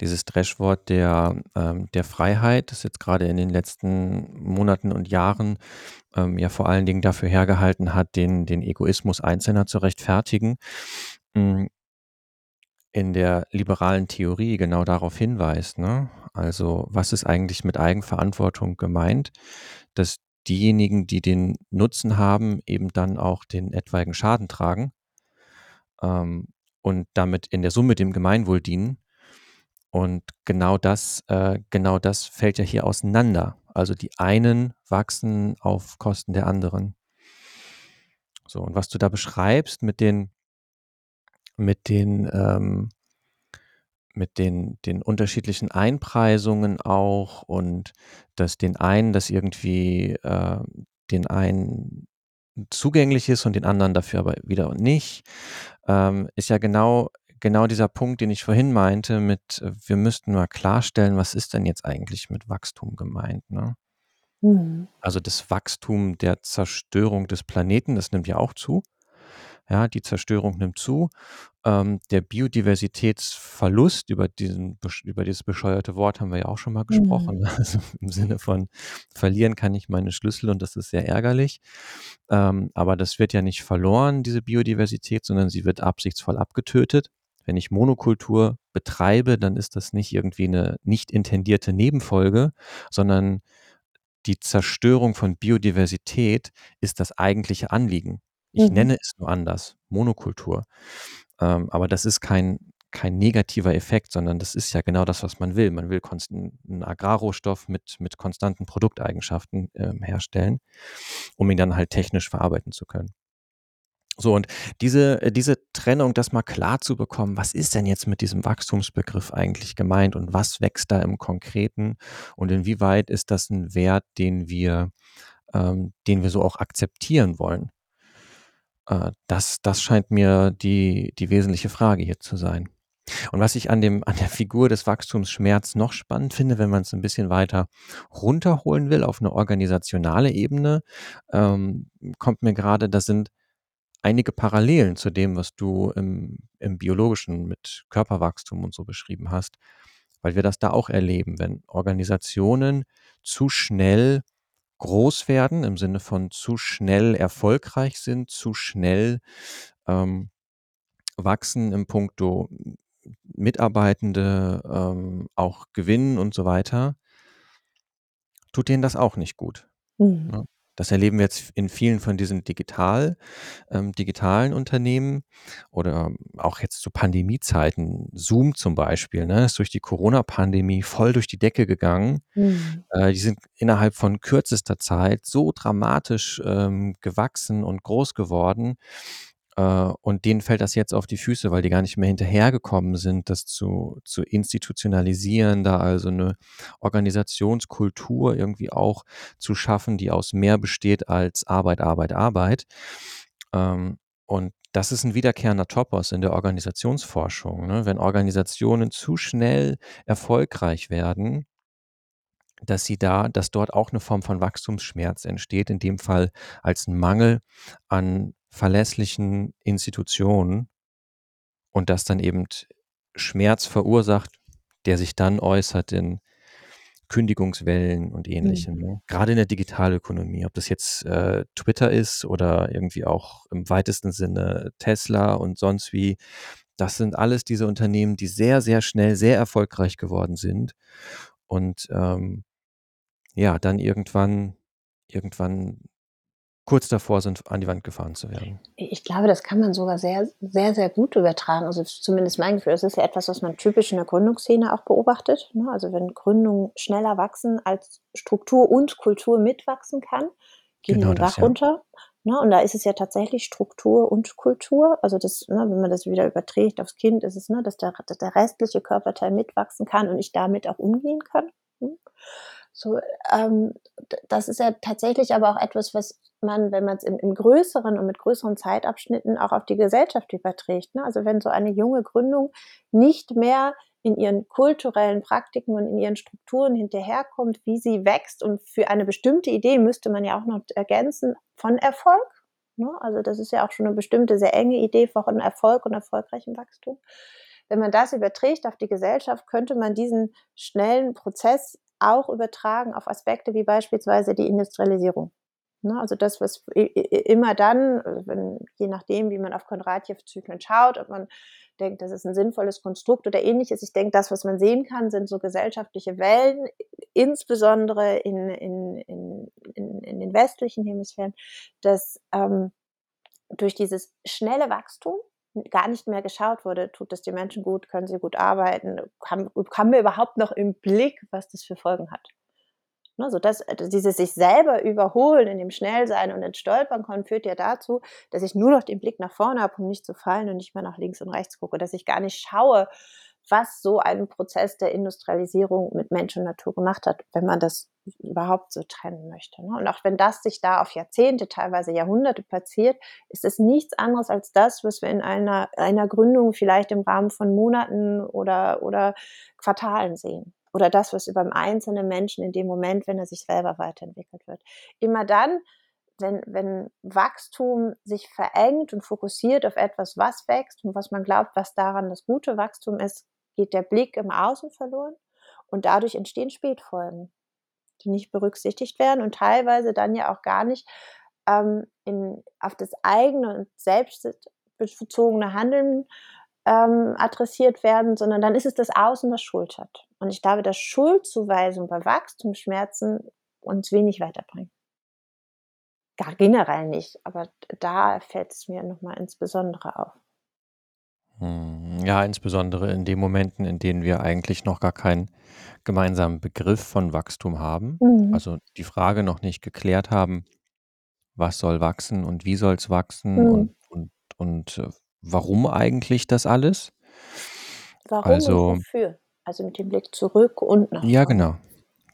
dieses Dreschwort der, ähm, der Freiheit, das jetzt gerade in den letzten Monaten und Jahren ähm, ja vor allen Dingen dafür hergehalten hat, den, den Egoismus Einzelner zu rechtfertigen, hm, in der liberalen Theorie genau darauf hinweist. Ne? Also was ist eigentlich mit Eigenverantwortung gemeint? Dass diejenigen, die den Nutzen haben, eben dann auch den etwaigen Schaden tragen. Ähm, und damit in der Summe dem Gemeinwohl dienen. Und genau das, äh, genau das fällt ja hier auseinander. Also die einen wachsen auf Kosten der anderen. So, und was du da beschreibst mit den, mit den, ähm, mit den, den unterschiedlichen Einpreisungen auch und dass den einen das irgendwie äh, den einen zugänglich ist und den anderen dafür aber wieder nicht, ähm, ist ja genau, genau dieser Punkt, den ich vorhin meinte, mit äh, wir müssten mal klarstellen, was ist denn jetzt eigentlich mit Wachstum gemeint, ne? Mhm. Also das Wachstum der Zerstörung des Planeten, das nimmt ja auch zu. Ja, die Zerstörung nimmt zu. Ähm, der Biodiversitätsverlust, über, diesen, über dieses bescheuerte Wort haben wir ja auch schon mal gesprochen. Mhm. Also im Sinne von verlieren kann ich meine Schlüssel und das ist sehr ärgerlich. Ähm, aber das wird ja nicht verloren, diese Biodiversität, sondern sie wird absichtsvoll abgetötet. Wenn ich Monokultur betreibe, dann ist das nicht irgendwie eine nicht intendierte Nebenfolge, sondern die Zerstörung von Biodiversität ist das eigentliche Anliegen. Ich mhm. nenne es nur anders, Monokultur. Ähm, aber das ist kein, kein negativer Effekt, sondern das ist ja genau das, was man will. Man will einen Agrarrohstoff mit, mit konstanten Produkteigenschaften äh, herstellen, um ihn dann halt technisch verarbeiten zu können. So, und diese, äh, diese Trennung, das mal klar zu bekommen, was ist denn jetzt mit diesem Wachstumsbegriff eigentlich gemeint und was wächst da im Konkreten und inwieweit ist das ein Wert, den wir ähm, den wir so auch akzeptieren wollen? Äh, das das scheint mir die die wesentliche Frage hier zu sein. Und was ich an dem an der Figur des Wachstumsschmerz noch spannend finde, wenn man es ein bisschen weiter runterholen will auf eine organisationale Ebene, ähm, kommt mir gerade, da sind einige Parallelen zu dem, was du im im Biologischen mit Körperwachstum und so beschrieben hast, weil wir das da auch erleben, wenn Organisationen zu schnell groß werden, im Sinne von zu schnell erfolgreich sind, zu schnell, ähm, wachsen im Puncto Mitarbeitende, ähm, auch gewinnen und so weiter tut denen das auch nicht gut, Mhm. ne? Das erleben wir jetzt in vielen von diesen digital ähm, digitalen Unternehmen oder auch jetzt zu Pandemiezeiten. Zoom zum Beispiel, ne, ist durch die Corona-Pandemie voll durch die Decke gegangen. Mhm. Äh, die sind innerhalb von kürzester Zeit so dramatisch, ähm, gewachsen und groß geworden. Äh, und denen fällt das jetzt auf die Füße, weil die gar nicht mehr hinterhergekommen sind, das zu zu institutionalisieren, da also eine Organisationskultur irgendwie auch zu schaffen, die aus mehr besteht als Arbeit, Arbeit, Arbeit. Ähm, und das ist ein wiederkehrender Topos in der Organisationsforschung, ne? Wenn Organisationen zu schnell erfolgreich werden, dass sie da dass dort auch eine Form von Wachstumsschmerz entsteht, in dem Fall als 'n Mangel an verlässlichen Institutionen und das dann eben Schmerz verursacht, der sich dann äußert in Kündigungswellen und Ähnlichem, Mhm. ne? Grade in der Digitalökonomie, ob das jetzt, äh, Twitter ist oder irgendwie auch im weitesten Sinne Tesla und sonst wie. Das sind alles diese Unternehmen, die sehr, sehr schnell sehr erfolgreich geworden sind und, ähm, ja, dann irgendwann irgendwann kurz davor sind, an die Wand gefahren zu werden. Ich glaube, das kann man sogar sehr, sehr, sehr gut übertragen. Also zumindest mein Gefühl. Das ist ja etwas, was man typisch in der Gründungsszene auch beobachtet. Ne? Also wenn Gründungen schneller wachsen, als Struktur und Kultur mitwachsen kann, gehen die Genau den Bach ja. runter. Ne? Und da ist es ja tatsächlich Struktur und Kultur. Also das, ne, wenn man das wieder überträgt aufs Kind, ist es, ne, dass, der, dass der restliche Körperteil mitwachsen kann und ich damit auch umgehen kann. Hm? So, ähm, das ist ja tatsächlich aber auch etwas, was man, wenn man es im, im größeren und mit größeren Zeitabschnitten auch auf die Gesellschaft überträgt. Ne? Also wenn so eine junge Gründung nicht mehr in ihren kulturellen Praktiken und in ihren Strukturen hinterherkommt, wie sie wächst und für eine bestimmte Idee müsste man ja auch noch ergänzen von Erfolg. Ne? Also das ist ja auch schon eine bestimmte, sehr enge Idee von Erfolg und erfolgreichem Wachstum. Wenn man das überträgt auf die Gesellschaft, könnte man diesen schnellen Prozess auch übertragen auf Aspekte wie beispielsweise die Industrialisierung. Ne, also das, was immer dann, wenn, je nachdem, wie man auf Kondratjew-Zyklen schaut, ob man denkt, das ist ein sinnvolles Konstrukt oder ähnliches. Ich denke, das, was man sehen kann, sind so gesellschaftliche Wellen, insbesondere in, in, in, in, in den westlichen Hemisphären, dass ähm, durch dieses schnelle Wachstum gar nicht mehr geschaut wurde, tut es den Menschen gut, können sie gut arbeiten, haben, haben wir überhaupt noch im Blick, was das für Folgen hat. Ne, so das, also dieses sich selber überholen in dem Schnellsein und ins Stolpern kommen, führt ja dazu, dass ich nur noch den Blick nach vorne habe, um nicht zu fallen und nicht mehr nach links und rechts gucke, dass ich gar nicht schaue, was so ein Prozess der Industrialisierung mit Mensch und Natur gemacht hat, wenn man das überhaupt so trennen möchte. Ne? Und auch wenn das sich da auf Jahrzehnte, teilweise Jahrhunderte passiert, ist es nichts anderes als das, was wir in einer, einer Gründung vielleicht im Rahmen von Monaten oder, oder Quartalen sehen oder das, was über den einzelnen Menschen in dem Moment, wenn er sich selber weiterentwickelt wird. Immer dann, wenn, wenn Wachstum sich verengt und fokussiert auf etwas, was wächst und was man glaubt, was daran das gute Wachstum ist, geht der Blick im Außen verloren und dadurch entstehen Spätfolgen, die nicht berücksichtigt werden und teilweise dann ja auch gar nicht ähm, in, auf das eigene und selbstbezogene Handeln ähm, adressiert werden, sondern dann ist es das Außen, das Schuld hat. Und ich glaube, dass Schuldzuweisung bei Wachstumsschmerzen uns wenig weiterbringt. Gar generell nicht, aber da fällt es mir nochmal insbesondere auf. Hm, ja, insbesondere in den Momenten, in denen wir eigentlich noch gar keinen gemeinsamen Begriff von Wachstum haben. Mhm. Also die Frage noch nicht geklärt haben, was soll wachsen und wie soll es wachsen Mhm. und, und, und äh, warum eigentlich das alles? Warum Also, und wofür? Also mit dem Blick zurück und nach ja, vorne. genau.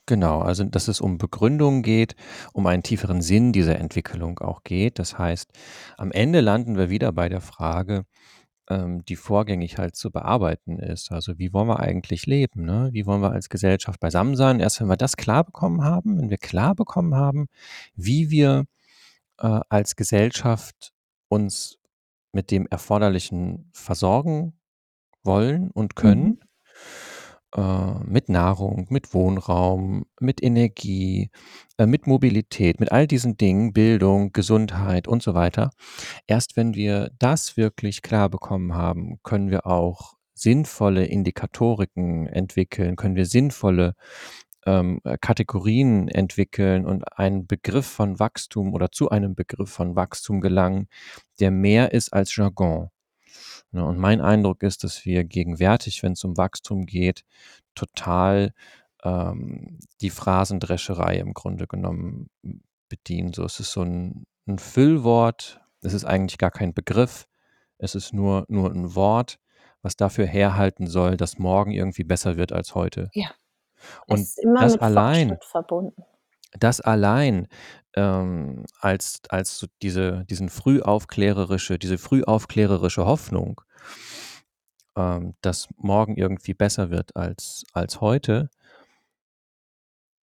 Genau, also dass es um Begründung geht, um einen tieferen Sinn dieser Entwicklung auch geht. Das heißt, am Ende landen wir wieder bei der Frage, ähm, die vorgängig halt zu bearbeiten ist. Also wie wollen wir eigentlich leben? Ne? Wie wollen wir als Gesellschaft beisammen sein? Erst wenn wir das klar bekommen haben, wenn wir klar bekommen haben, wie wir äh, als Gesellschaft uns mit dem Erforderlichen versorgen wollen und können, Mhm. Äh, mit Nahrung, mit Wohnraum, mit Energie, äh, mit Mobilität, mit all diesen Dingen, Bildung, Gesundheit und so weiter. Erst wenn wir das wirklich klar bekommen haben, können wir auch sinnvolle Indikatoriken entwickeln, können wir sinnvolle ähm, äh, Kategorien entwickeln und einen Begriff von Wachstum oder zu einem Begriff von Wachstum gelangen, der mehr ist als Jargon. Ne, und mein Eindruck ist, dass wir gegenwärtig, wenn es um Wachstum geht, total ähm, die Phrasendrescherei im Grunde genommen bedienen. So, es ist so ein, ein Füllwort, es ist eigentlich gar kein Begriff, es ist nur, nur ein Wort, was dafür herhalten soll, dass morgen irgendwie besser wird als heute. Ja. Es Und ist immer das allein, verbunden. Das allein ähm, als, als so diese, diesen frühaufklärerische, diese frühaufklärerische Hoffnung, ähm, dass morgen irgendwie besser wird als, als heute,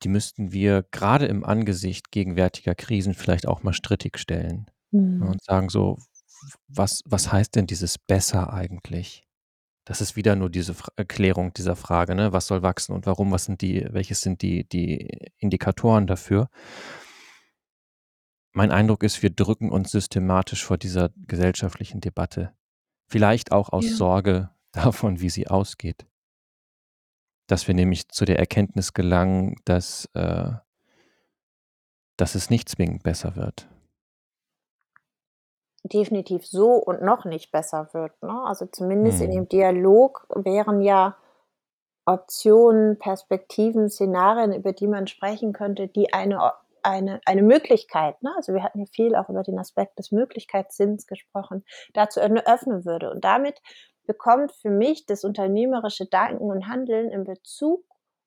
die müssten wir gerade im Angesicht gegenwärtiger Krisen vielleicht auch mal strittig stellen ne, Mhm. und sagen so, was, was heißt denn dieses besser eigentlich? Das ist wieder nur diese Fra Erklärung dieser Frage, ne? Was soll wachsen und warum? Was sind die, welches sind die, die Indikatoren dafür? Mein Eindruck ist, wir drücken uns systematisch vor dieser gesellschaftlichen Debatte. Vielleicht auch aus Ja. Sorge davon, wie sie ausgeht. Dass wir nämlich zu der Erkenntnis gelangen, dass, äh, dass es nicht zwingend besser wird. Definitiv so und noch nicht besser wird, ne? Also, zumindest in Mhm. dem Dialog wären ja Optionen, Perspektiven, Szenarien, über die man sprechen könnte, die eine eine eine Möglichkeit, ne? Also, wir hatten ja viel auch über den Aspekt des Möglichkeitssinns gesprochen, dazu öffne öffnen würde. Und damit bekommt für mich das unternehmerische Denken und Handeln in Bezug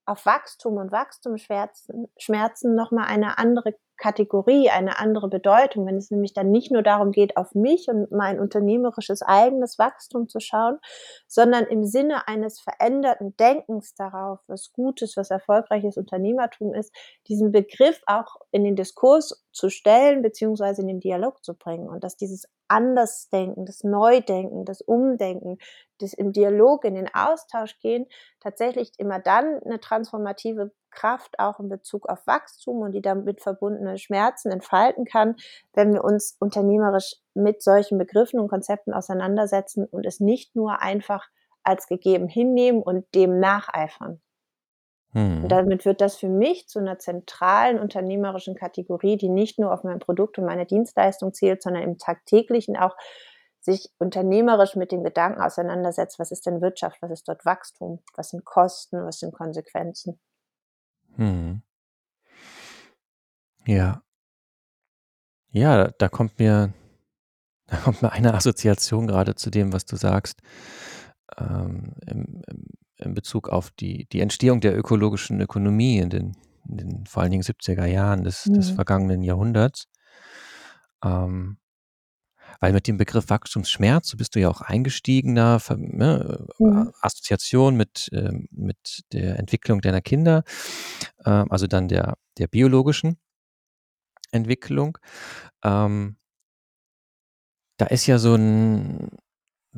auf Wachstum und Wachstumsschmerzen Schmerzen noch mal eine andere Kategorie, eine andere Bedeutung, wenn es nämlich dann nicht nur darum geht, auf mich und mein unternehmerisches eigenes Wachstum zu schauen, sondern im Sinne eines veränderten Denkens darauf, was Gutes, was erfolgreiches Unternehmertum ist, diesen Begriff auch in den Diskurs zu stellen beziehungsweise in den Dialog zu bringen und dass dieses Andersdenken, das Neudenken, das Umdenken, das im Dialog, in den Austausch gehen, tatsächlich immer dann eine transformative Kraft auch in Bezug auf Wachstum und die damit verbundenen Schmerzen entfalten kann, wenn wir uns unternehmerisch mit solchen Begriffen und Konzepten auseinandersetzen und es nicht nur einfach als gegeben hinnehmen und dem nacheifern. Und Mhm. damit wird das für mich zu einer zentralen unternehmerischen Kategorie, die nicht nur auf mein Produkt und meine Dienstleistung zielt, sondern im Tagtäglichen auch sich unternehmerisch mit dem Gedanken auseinandersetzt: „Was ist denn Wirtschaft? Was ist dort Wachstum? Was sind Kosten? Was sind Konsequenzen?“ Mhm. Ja. Ja, da kommt mir da kommt mir eine Assoziation gerade zu dem, was du sagst, ähm, im im in Bezug auf die die Entstehung der ökologischen Ökonomie in den in den vor allen Dingen 70er Jahren des des Mhm. vergangenen Jahrhunderts. Ähm, weil mit dem Begriff Wachstumsschmerz, so bist du ja auch eingestiegen da, ver ne, äh, Mhm. Assoziation mit, ähm mit der Entwicklung deiner Kinder, ähm, also dann der der biologischen Entwicklung. Ähm Da ist ja so 'n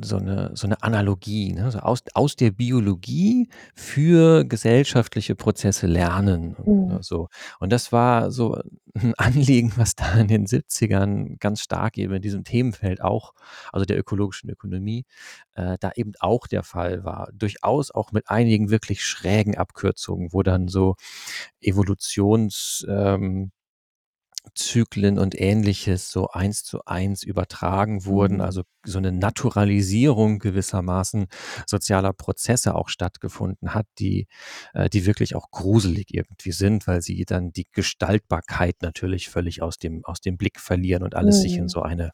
so 'ne so 'ne Analogie, ne? So aus aus der Biologie für gesellschaftliche Prozesse lernen, ne, Mhm. so. Und das war so 'n Anliegen, was da in den 70ern ganz stark eben in diesem Themenfeld auch also der ökologischen Ökonomie, äh, da eben auch der Fall war. Durchaus auch mit einigen wirklich schrägen Abkürzungen, wo dann so Evolutions ähm, Zyklen und Ähnliches so eins zu eins übertragen wurden, Mhm. also so 'ne Naturalisierung gewissermaßen sozialer Prozesse auch stattgefunden hat, die äh, die wirklich auch gruselig irgendwie sind, weil sie dann die Gestaltbarkeit natürlich völlig aus dem aus dem Blick verlieren und alles sich in Mhm. so eine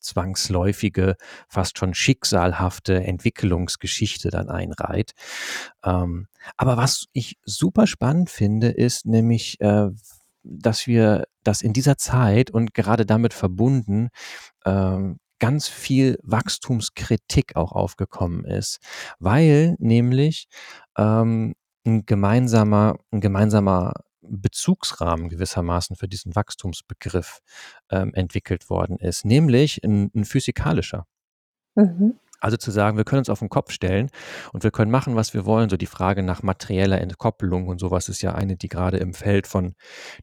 zwangsläufige, fast schon schicksalhafte Entwicklungsgeschichte dann einreiht. Ähm, aber was ich super spannend finde, ist nämlich, äh, dass wir, dass in dieser Zeit und gerade damit verbunden, ähm, ganz viel Wachstumskritik auch aufgekommen ist, weil nämlich ähm, ein gemeinsamer, ein gemeinsamer Bezugsrahmen gewissermaßen für diesen Wachstumsbegriff ähm, entwickelt worden ist, nämlich ein, ein physikalischer. Mhm. Also zu sagen, wir können uns auf den Kopf stellen und wir können machen, was wir wollen. So die Frage nach materieller Entkoppelung und sowas ist ja eine, die gerade im Feld von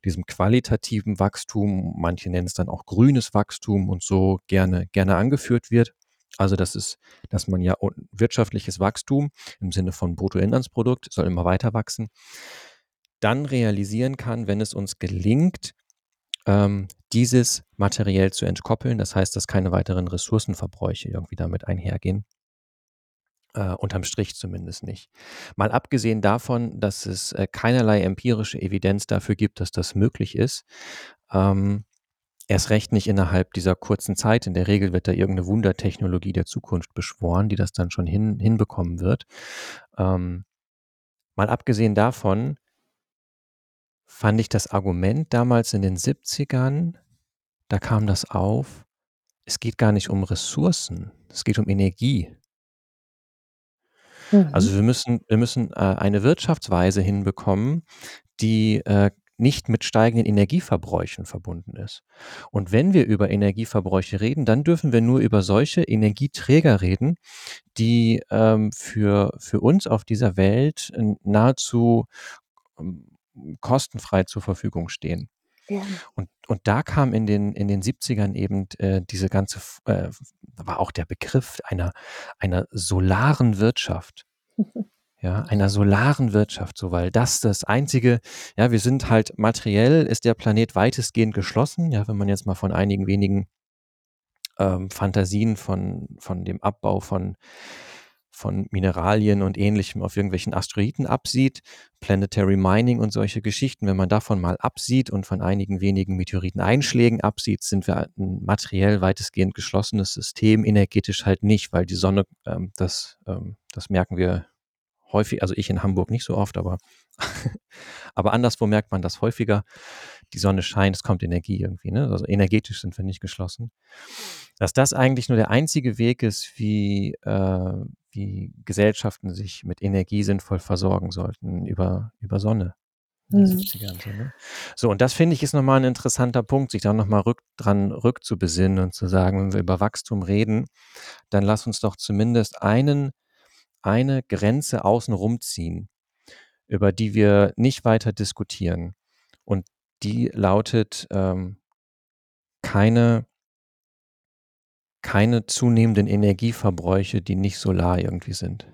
diesem qualitativen Wachstum, manche nennen es dann auch grünes Wachstum und so gerne, gerne angeführt wird. Also das ist, dass man ja wirtschaftliches Wachstum im Sinne von Bruttoinlandsprodukt soll immer weiter wachsen, dann realisieren kann, wenn es uns gelingt, ähm, dieses materiell zu entkoppeln. Das heißt, dass keine weiteren Ressourcenverbräuche irgendwie damit einhergehen. Äh, unterm Strich zumindest nicht. Mal abgesehen davon, dass es äh, keinerlei empirische Evidenz dafür gibt, dass das möglich ist. Ähm, erst recht nicht innerhalb dieser kurzen Zeit. In der Regel wird da irgendeine Wundertechnologie der Zukunft beschworen, die das dann schon hin, hinbekommen wird. Ähm, mal abgesehen davon fand ich das Argument damals in den 70ern, da kam das auf, es geht gar nicht um Ressourcen, es geht um Energie. Mhm. Also wir müssen, wir müssen äh, eine Wirtschaftsweise hinbekommen, die äh, nicht mit steigenden Energieverbräuchen verbunden ist. Und wenn wir über Energieverbräuche reden, dann dürfen wir nur über solche Energieträger reden, die ähm, für, für uns auf dieser Welt nahezu ähm, kostenfrei zur Verfügung stehen. Ja. Und, und da kam in den, in den 70ern eben äh, diese ganze, äh, war auch der Begriff einer, einer solaren Wirtschaft. ja, einer solaren Wirtschaft, so weil das das einzige, ja, wir sind halt materiell, ist der Planet weitestgehend geschlossen, ja, wenn man jetzt mal von einigen wenigen ähm, Fantasien von, von dem Abbau von von Mineralien und ähnlichem auf irgendwelchen Asteroiden absieht, Planetary Mining und solche Geschichten, wenn man davon mal absieht und von einigen wenigen Meteoriteneinschlägen absieht, sind wir ein materiell weitestgehend geschlossenes System, energetisch halt nicht, weil die Sonne, ähm, das, ähm, das merken wir häufig, also ich in Hamburg nicht so oft, aber, aber anderswo merkt man das häufiger. Die Sonne scheint, es kommt Energie irgendwie, ne? Also energetisch sind wir nicht geschlossen. Dass das eigentlich nur der einzige Weg ist, wie, äh, wie Gesellschaften sich mit Energie sinnvoll versorgen sollten über, über Sonne. Mhm. So, ne? so, und das finde ich ist nochmal ein interessanter Punkt, sich da nochmal rück, dran rückzubesinnen und zu sagen, wenn wir über Wachstum reden, dann lass uns doch zumindest einen, eine Grenze außenrum ziehen, über die wir nicht weiter diskutieren. Und die lautet ähm, keine keine zunehmenden Energieverbräuche, die nicht solar irgendwie sind.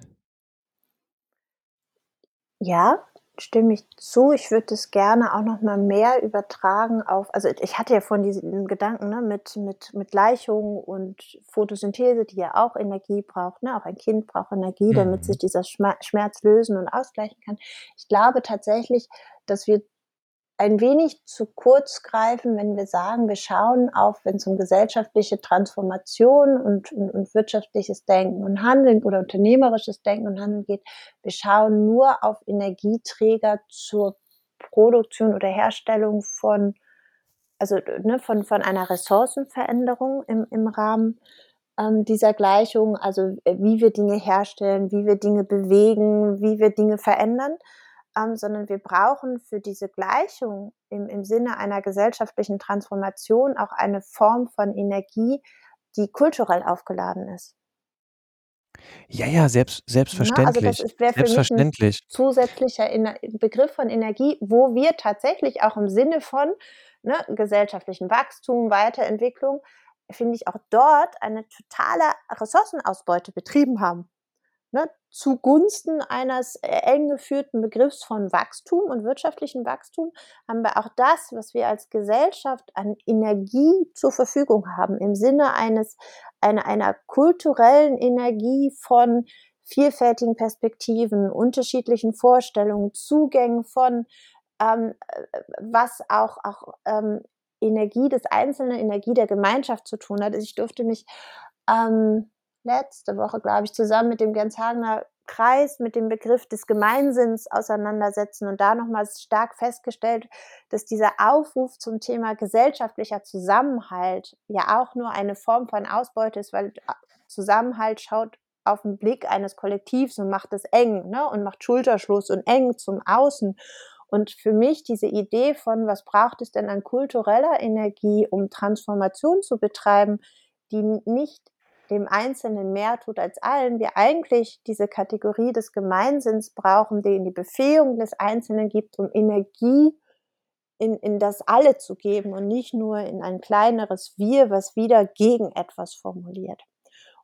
Ja, stimme ich zu. Ich würde es gerne auch noch mal mehr übertragen auf, also ich hatte ja von diesen Gedanken ne, mit, mit, mit Gleichung und Photosynthese, die ja auch Energie braucht. Ne? Auch ein Kind braucht Energie, damit mhm. sich dieser Schmerz lösen und ausgleichen kann. Ich glaube tatsächlich, dass wir ein wenig zu kurz greifen, wenn wir sagen, wir schauen auf, wenn es um gesellschaftliche Transformation und, und, und, wirtschaftliches Denken und Handeln oder unternehmerisches Denken und Handeln geht, wir schauen nur auf Energieträger zur Produktion oder Herstellung von, also ne, von, von einer Ressourcenveränderung im, im Rahmen ähm, dieser Gleichung, also äh, wie wir Dinge herstellen, wie wir Dinge bewegen, wie wir Dinge verändern ähm, sondern wir brauchen für diese Gleichung im, im Sinne einer gesellschaftlichen Transformation auch eine Form von Energie, die kulturell aufgeladen ist. Ja, ja, selbst, selbstverständlich. Na, also das wäre für selbstverständlich. mich ein zusätzlicher Begriff von Energie, wo wir tatsächlich auch im Sinne von ne, gesellschaftlichen Wachstum, Weiterentwicklung, finde ich auch dort eine totale Ressourcenausbeute betrieben haben ne, zugunsten eines äh, eng geführten Begriffs von Wachstum und wirtschaftlichem Wachstum haben wir auch das, was wir als Gesellschaft an Energie zur Verfügung haben, im Sinne eines, einer, einer kulturellen Energie von vielfältigen Perspektiven, unterschiedlichen Vorstellungen, Zugängen von, ähm, äh, was auch, auch ähm, Energie des Einzelnen, Energie der Gemeinschaft zu tun hat. Also ich durfte mich ähm, letzte Woche, glaube ich, zusammen mit dem Genshagener Kreis mit dem Begriff des Gemeinsinns auseinandersetzen und da nochmals stark festgestellt, dass dieser Aufruf zum Thema gesellschaftlicher Zusammenhalt ja auch nur eine Form von Ausbeute ist, weil Zusammenhalt schaut auf den Blick eines Kollektivs und macht es eng ne? und macht Schulterschluss und eng zum Außen. Und für mich diese Idee von, was braucht es denn an kultureller Energie, um Transformation zu betreiben, die nicht dem Einzelnen mehr tut als allen, wir eigentlich diese Kategorie des Gemeinsinns brauchen, die in die Befähigung des Einzelnen gibt, um Energie in, in das Alle zu geben und nicht nur in ein kleineres Wir, was wieder gegen etwas formuliert.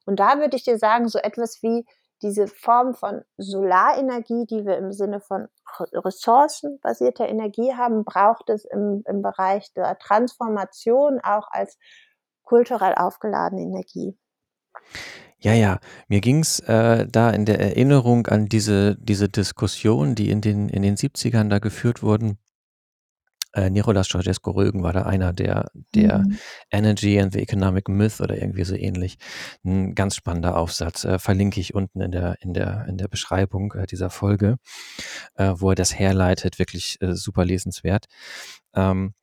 Und da würde ich dir sagen, so etwas wie diese Form von Solarenergie, die wir im Sinne von ressourcenbasierter Energie haben, braucht es im, im Bereich der Transformation auch als kulturell aufgeladene Energie. Ja, ja, mir ging's, äh, da in der Erinnerung an diese diese Diskussion, die in den in den 70ern da geführt wurden. Äh, Nicholas Ceausescu-Rögen war da einer, der der Mhm. „Energy and the Economic Myth“ oder irgendwie so ähnlich. Ein ganz spannender Aufsatz, äh, verlinke ich unten in der in der in der Beschreibung, äh, dieser Folge, äh, wo er das herleitet, wirklich, äh, super lesenswert. Ähm,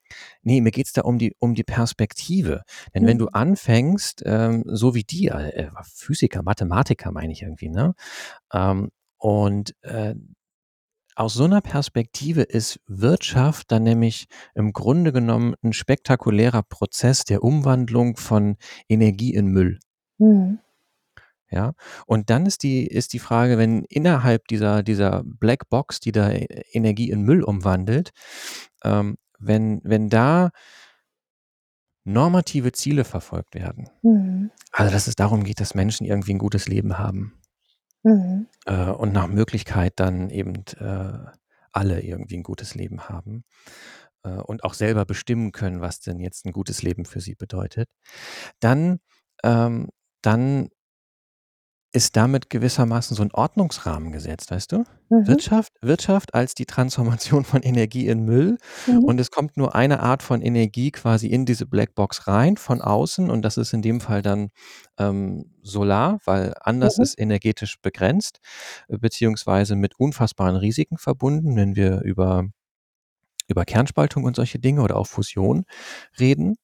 ne, mir geht's da um die um die Perspektive. Denn wenn du Mhm. anfängst, ähm, so wie die, äh, Physiker, Mathematiker meine ich irgendwie, ne? Ähm, und, äh, aus so 'ner Perspektive ist Wirtschaft dann nämlich im Grunde genommen 'n spektakulärer Prozess der Umwandlung von Energie in Müll. Mhm. Ja, und dann ist die ist die Frage, wenn innerhalb dieser dieser Blackbox, die da E Energie in Müll umwandelt, ähm, wenn wenn da normative Ziele verfolgt werden. Mhm. Also, dass es darum geht, dass Menschen irgendwie 'n gutes Leben haben. Mhm. Äh, und nach Möglichkeit dann eben, äh, alle irgendwie 'n gutes Leben haben, äh, und auch selber bestimmen können, was denn jetzt 'n gutes Leben für sie bedeutet. Dann ähm, dann ist damit gewissermaßen so 'n Ordnungsrahmen gesetzt, weißt du? Mhm. Wirtschaft Wirtschaft als die Transformation von Energie in Müll Mhm. und es kommt nur eine Art von Energie quasi in diese Blackbox rein von außen und das ist in dem Fall dann, ähm, Solar, weil anders Mhm. ist energetisch begrenzt, äh, beziehungsweise mit unfassbaren Risiken verbunden, wenn wir über über Kernspaltung und solche Dinge oder auch Fusion reden.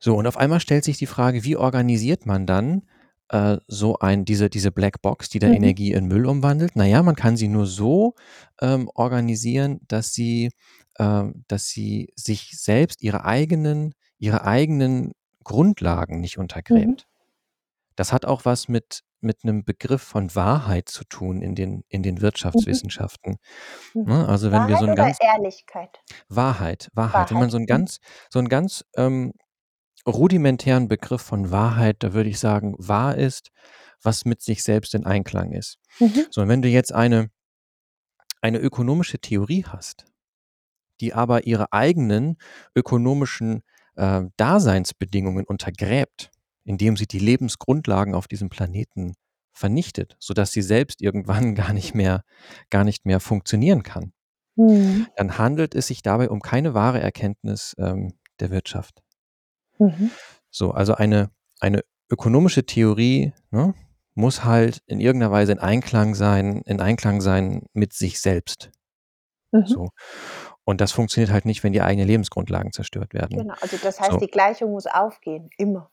So, und auf einmal stellt sich die Frage, wie organisiert man dann, äh, so ein diese diese Blackbox, die da Mhm. Energie in Müll umwandelt? Na ja, man kann sie nur so, ähm, organisieren, dass sie ähm, dass sie sich selbst ihre eigenen ihre eigenen Grundlagen nicht Mhm. untergräbt. Das hat auch was mit mit 'nem Begriff von Wahrheit zu tun in den in den Mhm. Wirtschaftswissenschaften, Mhm. ne? Also, wenn wir so Wahrheit 'n oder ganz Ehrlichkeit? Wahrheit, Wahrheit. Wenn man Wahrheit. so 'n Mhm. ganz so 'n ganz, ähm, rudimentären Begriff von Wahrheit, da würde ich sagen, wahr ist, was mit sich selbst in Einklang ist. Mhm. So, und wenn du jetzt eine eine ökonomische Theorie hast, die aber ihre eigenen ökonomischen, äh, Daseinsbedingungen untergräbt, indem sie die Lebensgrundlagen auf diesem Planeten vernichtet, sodass sie selbst irgendwann gar nicht mehr gar nicht mehr funktionieren kann Mhm. dann handelt es sich dabei um keine wahre Erkenntnis, ähm, der Wirtschaft. Mhm. So, also eine eine ökonomische Theorie, ne, muss halt in irgend 'ner Weise in Einklang sein in Einklang sein mit sich selbst. Mhm. So. Und das funktioniert halt nicht, wenn die eigenen Lebensgrundlagen zerstört werden. Genau, also das heißt, So. die Gleichung muss aufgehen, immer.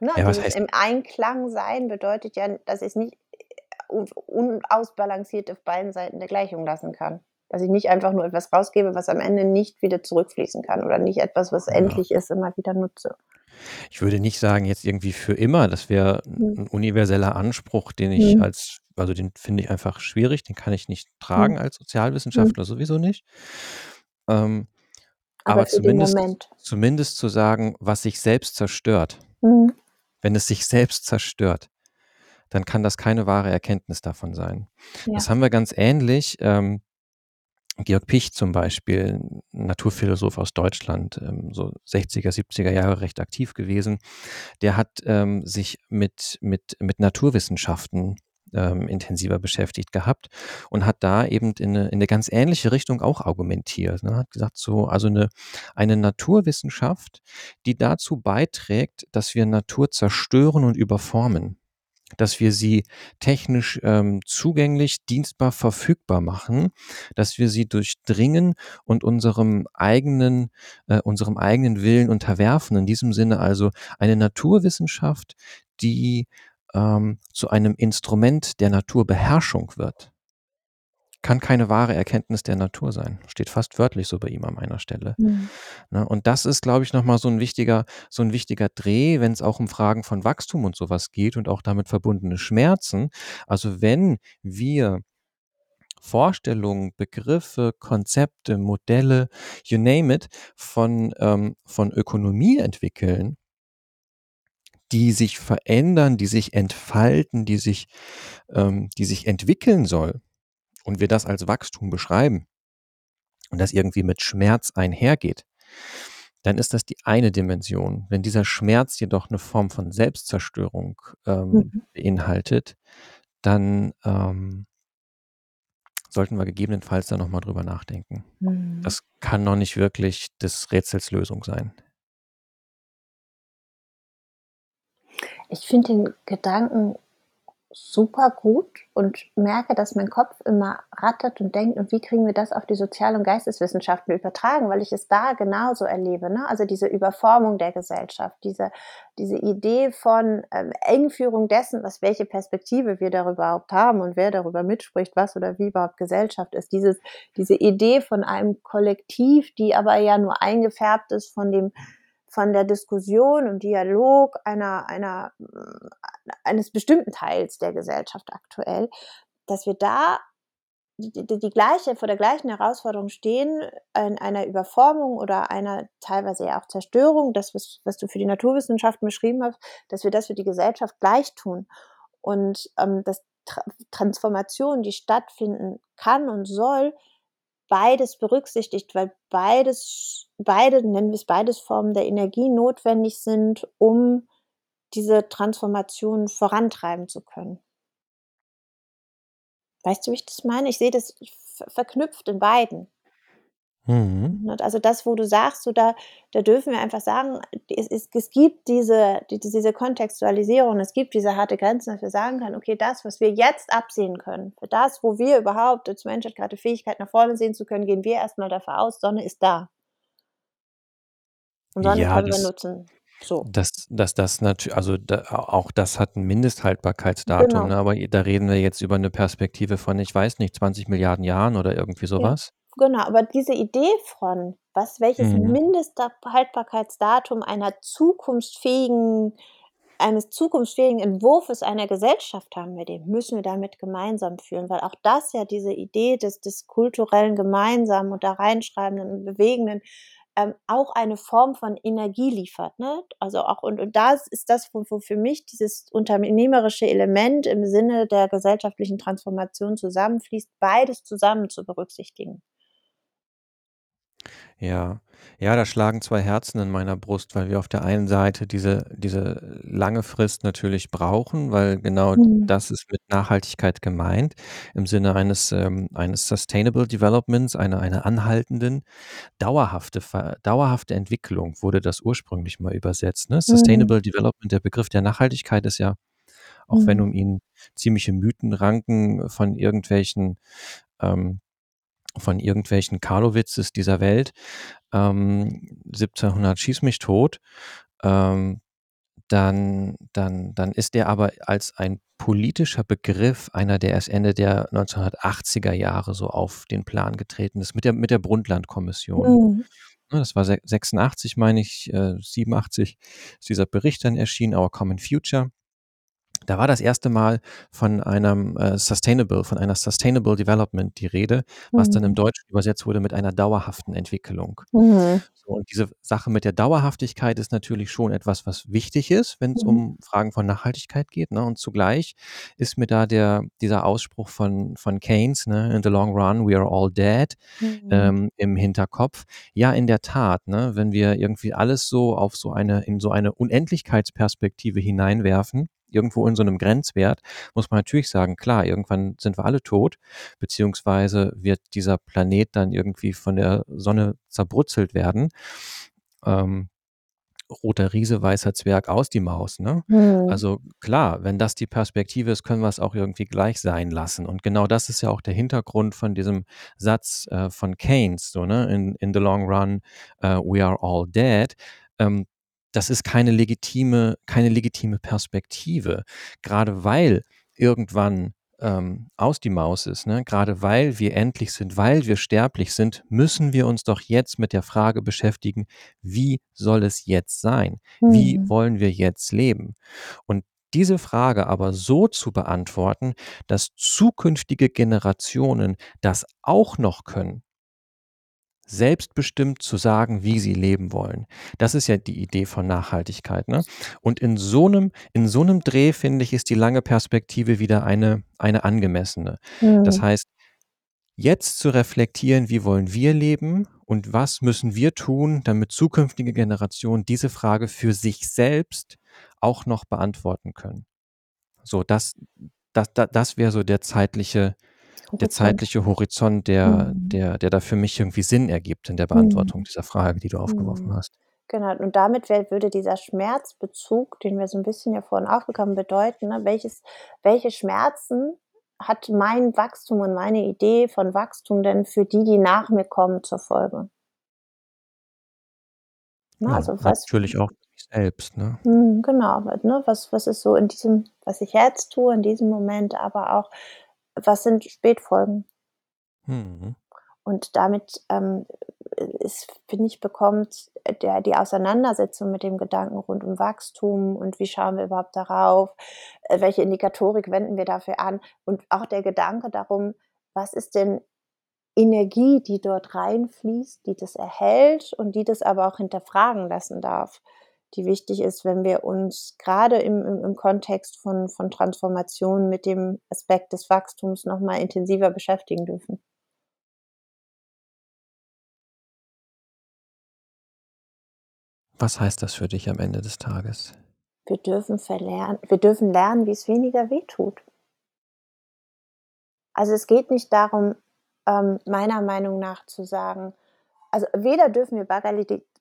Ne, Ja, heißt im Einklang sein bedeutet ja, dass ich's nicht u unausbalanciert auf beiden Seiten der Gleichung lassen kann. Dass ich nicht einfach nur etwas rausgebe, was am Ende nicht wieder zurückfließen kann oder nicht etwas, was Ja. endlich ist, immer wieder nutze. Ich würde nicht sagen, jetzt irgendwie für immer. Das wäre 'n Mhm. 'n universeller Anspruch, den ich Mhm. als also, den finde ich einfach schwierig, den kann ich nicht Mhm. tragen als Mhm. Sozialwissenschaftler sowieso nicht. Ähm, Aber aber zumindest zumindest zu sagen, was sich selbst zerstört Mhm. wenn es sich selbst zerstört, dann kann das keine wahre Erkenntnis davon sein. Das Ja. haben wir ganz ähnlich, ähm, Georg Picht zum Beispiel, Naturphilosoph aus Deutschland, ähm, so 60er, 70er Jahre recht aktiv gewesen. Der hat, ähm, sich mit mit mit Naturwissenschaften, ähm, intensiver beschäftigt gehabt und hat da eben in eine, in eine ganz ähnliche Richtung auch argumentiert. Ne? Hat gesagt, so, also eine, eine Naturwissenschaft, die dazu beiträgt, dass wir Natur zerstören und überformen dass wir sie technisch ähm, zugänglich, dienstbar, verfügbar machen, dass wir sie durchdringen und unserem eigenen, äh, unserem eigenen Willen unterwerfen. In diesem Sinne also eine Naturwissenschaft, die ähm, zu einem Instrument der Naturbeherrschung wird, kann keine wahre Erkenntnis der Natur sein. Steht fast wörtlich so bei ihm an einer Stelle. Mhm. Und das ist, glaube ich, nochmal so ein wichtiger, so ein wichtiger Dreh, wenn es auch um Fragen von Wachstum und sowas geht und auch damit verbundene Schmerzen. Also wenn wir Vorstellungen, Begriffe, Konzepte, Modelle, you name it, von, ähm, von Ökonomie entwickeln, die sich verändern, die sich entfalten, die sich, ähm, die sich entwickeln soll und wir das als Wachstum beschreiben und das irgendwie mit Schmerz einhergeht, dann ist das die eine Dimension. Wenn dieser Schmerz jedoch eine Form von Selbstzerstörung ähm, mhm. beinhaltet, dann ähm, sollten wir gegebenenfalls da nochmal drüber nachdenken. Mhm. Das kann noch nicht wirklich des Rätsels Lösung sein. Ich finde den Gedanken super gut und merke, dass mein Kopf immer rattert und denkt, und wie kriegen wir das auf die Sozial- und Geisteswissenschaften übertragen, weil ich es da genauso erlebe. Ne? Also diese Überformung der Gesellschaft, diese, diese Idee von ähm, Engführung dessen, was welche Perspektive wir darüber überhaupt haben und wer darüber mitspricht, was oder wie überhaupt Gesellschaft ist. Dieses, diese Idee von einem Kollektiv, die aber ja nur eingefärbt ist von dem von der Diskussion und Dialog einer, einer, eines bestimmten Teils der Gesellschaft aktuell, dass wir da die, die, die gleiche, vor der gleichen Herausforderung stehen, in einer Überformung oder einer teilweise ja auch Zerstörung, das, was, was du für die Naturwissenschaften beschrieben hast, dass wir das für die Gesellschaft gleich tun. Und ähm, dass Tra Transformation, die stattfinden kann und soll, beides berücksichtigt, weil beides, beide, nennen wir es beides Formen der Energie notwendig sind, um diese Transformation vorantreiben zu können. Weißt du, wie ich das meine? Ich sehe das verknüpft in beiden. Mhm. Ne, also das, wo du sagst, so da, da dürfen wir einfach sagen, es, es, es gibt diese, die, diese Kontextualisierung, es gibt diese harte Grenzen, dass wir sagen können, okay, das, was wir jetzt absehen können, für das, wo wir überhaupt als Menschheit gerade die Fähigkeit nach vorne sehen zu können, gehen wir erstmal davon aus, Sonne ist da. Und Sonne ja, können das, wir nutzen. So. Das, das, das natürlich, also da, auch das hat ein Mindesthaltbarkeitsdatum, genau. ne? aber da reden wir jetzt über eine Perspektive von, ich weiß nicht, 20 Milliarden Jahren oder irgendwie sowas. Genau, aber diese Idee von, was welches Mhm. Mindesthaltbarkeitsdatum einer zukunftsfähigen eines zukunftsfähigen Entwurfes einer Gesellschaft haben wir, den müssen wir damit gemeinsam führen, weil auch das ja diese Idee des des kulturellen Gemeinsamen und da reinschreibenden und bewegenden ähm, auch eine Form von Energie liefert. Ne? Also auch, und, und das ist das, wo, wo für mich dieses unternehmerische Element im Sinne der gesellschaftlichen Transformation zusammenfließt, beides zusammen zu berücksichtigen. Ja. Ja, da schlagen zwei Herzen in meiner Brust, weil wir auf der einen Seite diese diese lange Frist natürlich brauchen, weil genau Mhm. das ist mit Nachhaltigkeit gemeint im Sinne eines, ähm eines Sustainable Developments, einer einer anhaltenden, dauerhafte dauerhafte Entwicklung wurde das ursprünglich mal übersetzt, ne? Mhm. Sustainable Development, der Begriff der Nachhaltigkeit ist ja, auch wenn mhm. um ihn ziemliche Mythen ranken von irgendwelchen, ähm von irgendwelchen Karlowitzes dieser Welt, ähm, 1700 schieß mich tot, ähm, dann, dann, dann ist der aber als ein politischer Begriff einer, der erst Ende der 1980er Jahre so auf den Plan getreten ist, mit der, mit der Brundtland-Kommission. Mhm. Ne, das war 86, meine ich, äh, 87 ist dieser Bericht dann erschienen, Our Common Future. Da war das erste Mal von einem äh, Sustainable, von einer Sustainable Development die Rede, was mhm. dann im mhm. Deutschen übersetzt wurde mit einer dauerhaften Entwicklung. Mhm. So, und diese Sache mit der Dauerhaftigkeit ist natürlich schon etwas, was wichtig ist, wenn es mhm. um Fragen von Nachhaltigkeit geht. Ne? Und zugleich ist mir da der, dieser Ausspruch von, von Keynes, ne? in the long run, we are all dead, mhm. ähm, im Hinterkopf. Ja, in der Tat, ne? wenn wir irgendwie alles so auf so eine, in so eine Unendlichkeitsperspektive hineinwerfen, irgendwo in so einem Grenzwert, muss man natürlich sagen, klar, irgendwann sind wir alle tot, beziehungsweise wird dieser Planet dann irgendwie von der Sonne zerbrutzelt werden. Ähm, roter Riese, weißer Zwerg aus die Maus. Ne? Mhm. Also klar, wenn das die Perspektive ist, können wir es auch irgendwie gleich sein lassen. Und genau das ist ja auch der Hintergrund von diesem Satz äh, von Keynes, so, ne? in, in the long run, uh, we are all dead. Ähm, das ist keine legitime, keine legitime Perspektive. Gerade weil irgendwann ähm, aus die Maus ist, ne? gerade weil wir endlich sind, weil wir sterblich sind, müssen wir uns doch jetzt mit der Frage beschäftigen, wie soll es jetzt sein? Wie Mhm. wollen wir jetzt leben? Und diese Frage aber so zu beantworten, dass zukünftige Generationen das auch noch können, selbstbestimmt zu sagen, wie sie leben wollen. Das ist ja die Idee von Nachhaltigkeit. Ne? Und in so einem, in so einem Dreh, finde ich, ist die lange Perspektive wieder eine, eine angemessene. Das Mhm. heißt, jetzt zu reflektieren, wie wollen wir leben und was müssen wir tun, damit zukünftige Generationen diese Frage für sich selbst auch noch beantworten können. So, das, das, das, das wäre so der zeitliche, der Horizont. zeitliche Horizont, der, Mhm. der, der da für mich irgendwie Sinn ergibt in der Mhm. Beantwortung dieser Frage, die du aufgeworfen Mhm. hast. Genau, und damit wär würde dieser Schmerzbezug, den wir so 'n bisschen ja vorhin aufgekommen bedeuten, ne, welches welche Schmerzen hat mein Wachstum und meine Idee von Wachstum denn für die, die nach mir kommen, zur Folge? Ja, also was natürlich auch für mich selbst, ne? Mhm, genau, ne, was was ist so in diesem was ich jetzt tue, in diesem Moment, aber auch, was sind Spätfolgen? Mhm. Und damit, ähm, ist finde ich, bekommt der die Auseinandersetzung mit dem Gedanken rund um Wachstum und wie schauen wir überhaupt darauf, äh, welche Indikatorik wenden wir dafür an und auch der Gedanke darum, was ist denn Energie, die dort reinfließt, die das erhält und die das aber auch hinterfragen lassen darf, die wichtig ist, wenn wir uns grade im im im Kontext von von Transformation mit dem Aspekt des Wachstums noch mal intensiver beschäftigen dürfen. Was heißt das für dich am Ende des Tages? Wir dürfen verlernen wir dürfen lernen, wie's weniger wehtut. Also, es geht nicht darum, ähm, meiner Meinung nach zu sagen also, weder dürfen wir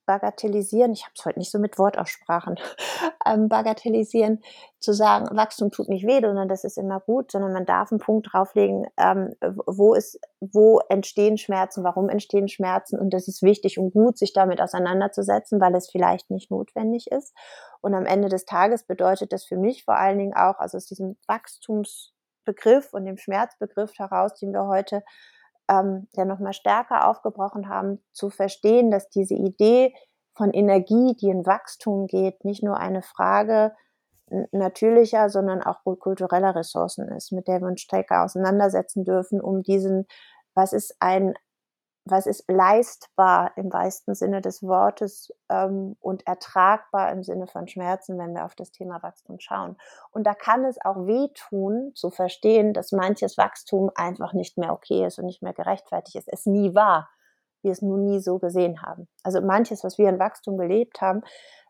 bagatellisieren ich habe es heute nicht so mit Wortaussprachen, ähm, bagatellisieren, zu sagen: „Wachstum tut nicht weh, sondern das ist immer gut“, sondern man darf 'n Punkt drauflegen, ähm, wo ist wo entstehen Schmerzen, warum entstehen Schmerzen und das ist wichtig und gut, sich damit auseinanderzusetzen, weil es vielleicht nicht notwendig ist. Und am Ende des Tages bedeutet das für mich vor allen Dingen auch also, aus diesem Wachstumsbegriff und dem Schmerzbegriff heraus, den wir heute, ähm, ja noch mal stärker aufgebrochen haben, zu verstehen, dass diese Idee von Energie, die in Wachstum geht, nicht nur eine Frage natürlicher, sondern auch kultureller Ressourcen ist, mit der wir uns stärker auseinandersetzen dürfen, um diesen was ist ein was ist leistbar im wahrsten Sinne des Wortes, ähm, und ertragbar im Sinne von Schmerzen, wenn wir auf das Thema Wachstum schauen. Und da kann es auch wehtun, zu verstehen, dass manches Wachstum einfach nicht mehr okay ist und nicht mehr gerechtfertigt ist, es nie war, wir es nur nie so gesehen haben. Also, manches, was wir in Wachstum gelebt haben,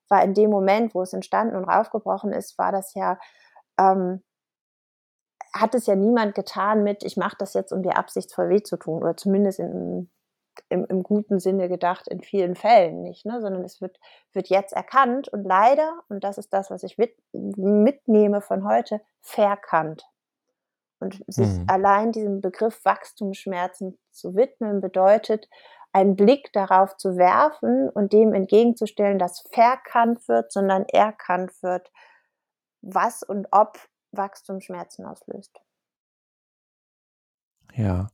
war in dem Moment, wo es entstanden und aufgebrochen ist, war das ja, ähm hat es ja niemand getan mit: „Ich mache das jetzt, um dir absichtsvoll weh zu tun“, oder zumindest im im im guten Sinne gedacht in vielen Fällen nicht, ne? Sondern es wird wird jetzt erkannt und leider, und das ist das, was ich mit mitnehme von heute, verkannt. Und sich Mhm. allein diesem Begriff Wachstumsschmerzen zu widmen, bedeutet, einen Blick darauf zu werfen und dem entgegenzustellen, dass verkannt wird, sondern erkannt wird, was und ob Wachstumsschmerzen auslöst. Ja.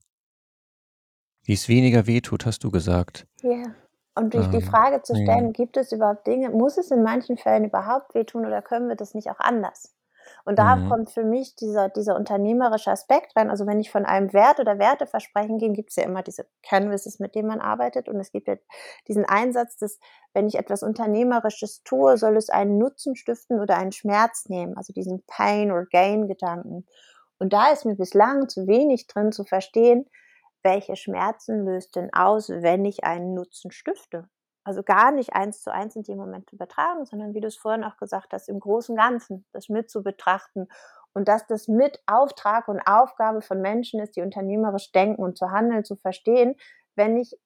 Wie's weniger wehtut, hast du gesagt. Ja. Und dich die Ähm, Frage zu stellen: „Gibt es überhaupt Dinge muss es in manchen Fällen überhaupt wehtun oder können wir das nicht auch anders?“ Und da Mhm. kommt für mich dieser dieser unternehmerische Aspekt rein. Also, wenn ich von einem Wert oder Werteversprechen gehe, gibt's ja immer diese Canvases, mit denen man arbeitet. Und es gibt ja diesen Einsatz, dass, wenn ich etwas Unternehmerisches tue, soll es einen Nutzen stiften oder einen Schmerz nehmen, also diesen Pain or Gain Gedanken. Und da ist mir bislang zu wenig drin zu verstehen, welche Schmerzen löst denn aus, wenn ich einen Nutzen stifte? Also gar nicht eins zu eins in dem Moment übertragen, sondern wie du es vorhin auch gesagt hast, im großen Ganzen das mit zu betrachten und dass das mit Auftrag und Aufgabe von Menschen ist, die unternehmerisch denken und zu handeln, zu verstehen, wenn ich